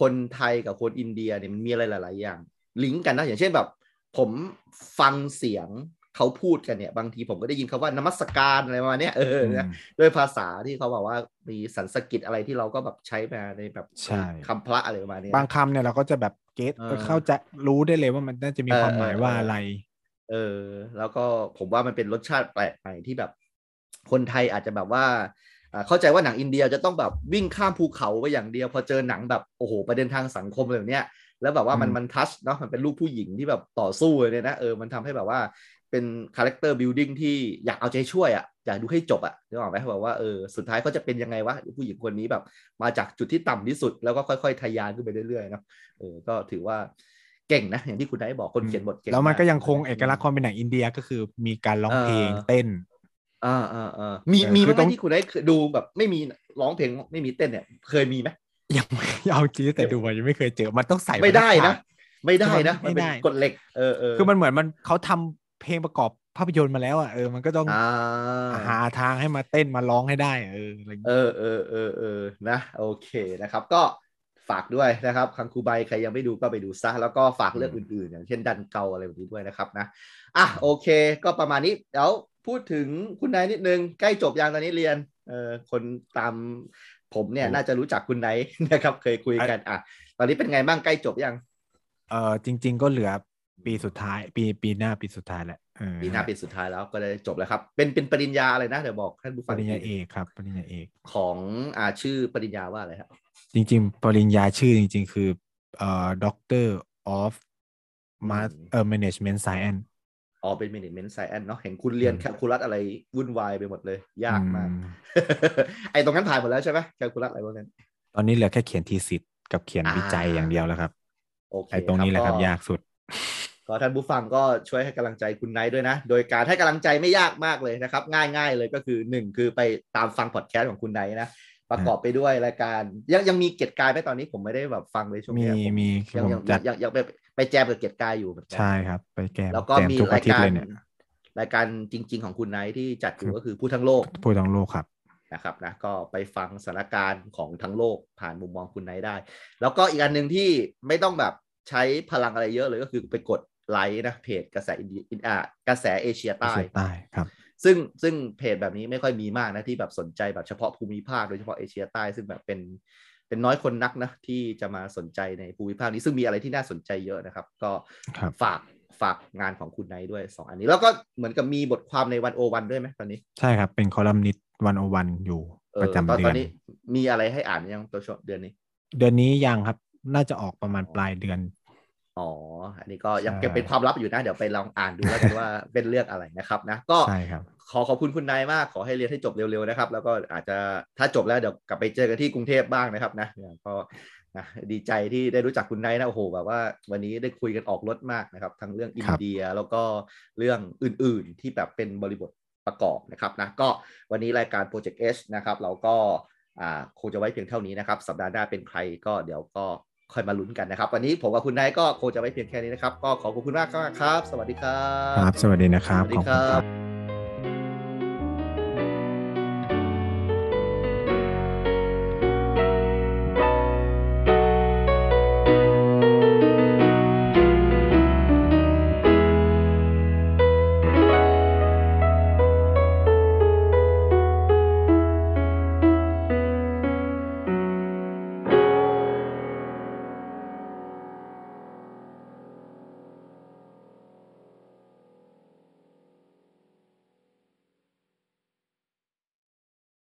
คนไทยกับคนอินเดียเนี่ยมันมีอะไรหลาย ๆ อย่าง ลิงก์กันนะอย่างเช่นแบบ ผมฟังเสียงเขาพูดกันเนี่ย บางทีผมก็ได้ยินคาว่านมัสการอะไรประมาณเนี้ยเออนะมด้วยภาษาที่เขาบอกว่ามีสันสกฤตอะไรที่เราก็แบบใช้มาในแบบใช่คำพระอะไรประมาณเนี้ยบางคำเนี่ยเราก็จะแบบเก็ตเออเข้าใจรู้ได้เลยว่ามันน่าจะมีเออความหมายเออว่าเออออะไร เออ แล้วก็ผมว่ามันเป็นรสชาติแปลกใหม่ที่แบบ คนไทยอาจจะแบบว่าอ่า เข้าใจว่าหนังอินเดียจะต้องแบบวิ่งข้ามภูเขาไปอย่างเดียว พอเจอหนังแบบโอ้โหประเด็นทางสังคมแบบเนี้ยแล้วแบบว่ามันอืมมัน touch เนาะมันเป็นรูปผู้หญิงที่แบบต่อสู้เลยเนี่ยนะเออมันทำให้แบบว่าเป็น character building ที่อยากเอาใจช่วยอะอยากดูให้จบอะนึกออกไหมแบบว่าเออสุดท้ายเขาจะเป็นยังไงวะผู้หญิงคนนี้แบบ มาจากจุดที่ต่ำที่สุด แล้วก็ค่อยๆทะยานขึ้นไปเรื่อยๆเนาะเออก็ถือว่าเก่งนะอย่างที่คุณไนซ์บอกคนเขียนบทเก่งแล้วมันก็ยังคงเอกลักษณ์ความเป็นหนังอินเดียก็คือมีการร้องเพลงเออเต้น อ่าอ่าอ่ามีเออมีคือไหมต้องที่คุณได้ดูแบบไม่มีร้องเพลงไม่มีเต้นเนี่ยเคยมีไหมยังไม่เอาจริงแต่ดูมายังไม่เคยเจอมันต้องใส่ไม่ได้นะฉากไม่ได้นะไม่มันเป็นได้กฎเหล็กเออเออคือมันเหมือนมันเขาทำเพลงประกอบภาพยนตร์มาแล้วอะเออมันก็ต้องอ่าหาทางให้มาเต้นมาร้องให้ได้เอออะไรอย่างเอเงี้ยอเออเออเออนะโอเคนะครับ ก็ฝากด้วยนะครับคังคูใบใครยังไม่ดูก็ไปดูซะ แล้วก็ฝากเรื่องอื่นๆ อย่างเช่นดันเกาอะไรแบบนี้ด้วยนะครับนะอะโอเค ก็ประมาณนี้เดี๋ยว พูดถึงคุณนายนิดนึง ใกล้จบยังตอนนี้เรียนเออคนตามผมเนี่ยน่าจะรู้จักคุณนายนะครับเคยคุยกันอะตอนนี้เป็นไงบ้างใกล้จบยังเออจริง ๆ ก็เหลือปีสุดท้าย ปีปีหน้าปีสุดท้ายแหละเออปีหน้าปีสุดท้ายแล้วก็ได้จบแล้วครับ เป็นเป็นปริญญาอะไรนะเดี๋ยวบอกท่านผู้ปฟังริญญาทีเอกครับ ปริญญาเอกของอ่าชื่อปริญญาว่าอะไรครับจริง ๆ ปริญญาชื่อจริง ๆ คือเอ่อ Doctor of อืม Mass เอ่อ Management Science อ๋ อเป็น management science เนาะเห็นคุณเรียนอืมแคลคูลัสอะไรวุ่นวายไปหมดเลย ยากมากอืมไอ้ตรงนั้นผ่านหมดแล้วใช่ไหมแคลคูลัสอะไรพวกนั้น ตอนนี้เหลือแค่เขียนทีสิทธ์กับเขียนอ่าวิจัยอย่างเดียวแล้วครับโอเคไอ้ตรงนี้แหละครับก็ยากสุดก็ท่านผู้ฟังก็ช่วยให้กำลังใจคุณไนท์ด้วยนะ โดยการให้กำลังใจไม่ยากมากเลยนะครับ ง่ายๆเลยก็คือหนึ่งคือไปตามฟังพอดแคสต์ของคุณไนท์นะ ประกอบไปด้วยรายการ ยังยังมีเกียรติกายไหมตอนนี้ผมไม่ได้แบบฟังเลยช่วงมีเนี้ยผมียังผมยังจัดยังยังไป ไปแจมกับเกียรติกายอยู่เหมือนกันใช่ครับ ไปแก้แล้วก็แต้มมีทุกราอายทิตย์การเลยเนี่ยรายการจริง ๆ ของคุณไนซ์ที่จัดอยู่ครับก็คือพูดทั้งโลกพูดทั้งโลกครับนะครับนะก็ไปฟังสถานการณ์ของทั้งโลกผ่านมุมมองคุณไนซ์ได้ แล้วก็อีกอันหนึ่งที่ไม่ต้องแบบใช้พลังอะไรเยอะเลยก็คือไปกดไลค์นะเพจกระแสอินเดียอ่ากระแสเอเชียใต้เชียใต้ครับ ซึ่งซึ่งเพจแบบนี้ไม่ค่อยมีมากนะที่แบบสนใจแบบเฉพาะภูมิภาคโดยเฉพาะเอเชียใต้ ซึ่งแบบเป็น เป็นน้อยคนนักนะที่จะมาสนใจในภูมิภาคนี้ซึ่งมีอะไรที่น่าสนใจเยอะนะครับ ก็ครับฝากฝากงานของคุณไนท์ด้วยสองอันนี้ แล้วก็เหมือนกับมีบทความในวันโอวันด้วยไหมตอนนี้ ใช่ครับ เป็นคอลัมนิสต์วันโอวันอยู่เอประอจำตอนเดืตออนนนี้มีอะไรให้อ่านยังตัวชเดือนนี้ เดือนนี้ยังครับน่าจะออกประมาณปลายเดือน อ๋อ อันนี้ก็ยังใช่เก็บเป็นความลับอยู่นะ เดี๋ยวไปลองอ่านดูแล้วกันว่าเป็นเรื่องอะไรนะครับนะ ก็ใช่ครับขอขอบคุณคุณนายมาก ขอให้เรียนให้จบเร็วๆนะครับ แล้วก็อาจจะถ้าจบแล้วเดี๋ยวกลับไปเจอกันที่กรุงเทพบ้างนะครับนะเนี่ยก็นะดีใจที่ได้รู้จักคุณนายนะโอ้โหแบบว่า วันนี้ได้คุยกันออกรถมากนะครับ ทั้งเรื่องอินครับเดียแล้วก็เรื่องอื่นๆที่แบบเป็นบริบทประกอบนะครับนะ ก็วันนี้รายการ Project H นะครับ เราก็อ่าคงจะไว้เพียงเท่านี้นะครับ สัปดาห์หน้าเป็นใครก็เดี๋ยวก็ ค่อยมาลุ้นกันนะครับ วันนี้ผมกับคุณนายก็คงจะไว้เพียงแค่นี้นะครับ ก็ขอบคุณมากครับ สวัสดีครับ ครับ สวัสดีนะครับสวัสดีขอบคคุณรัครับบ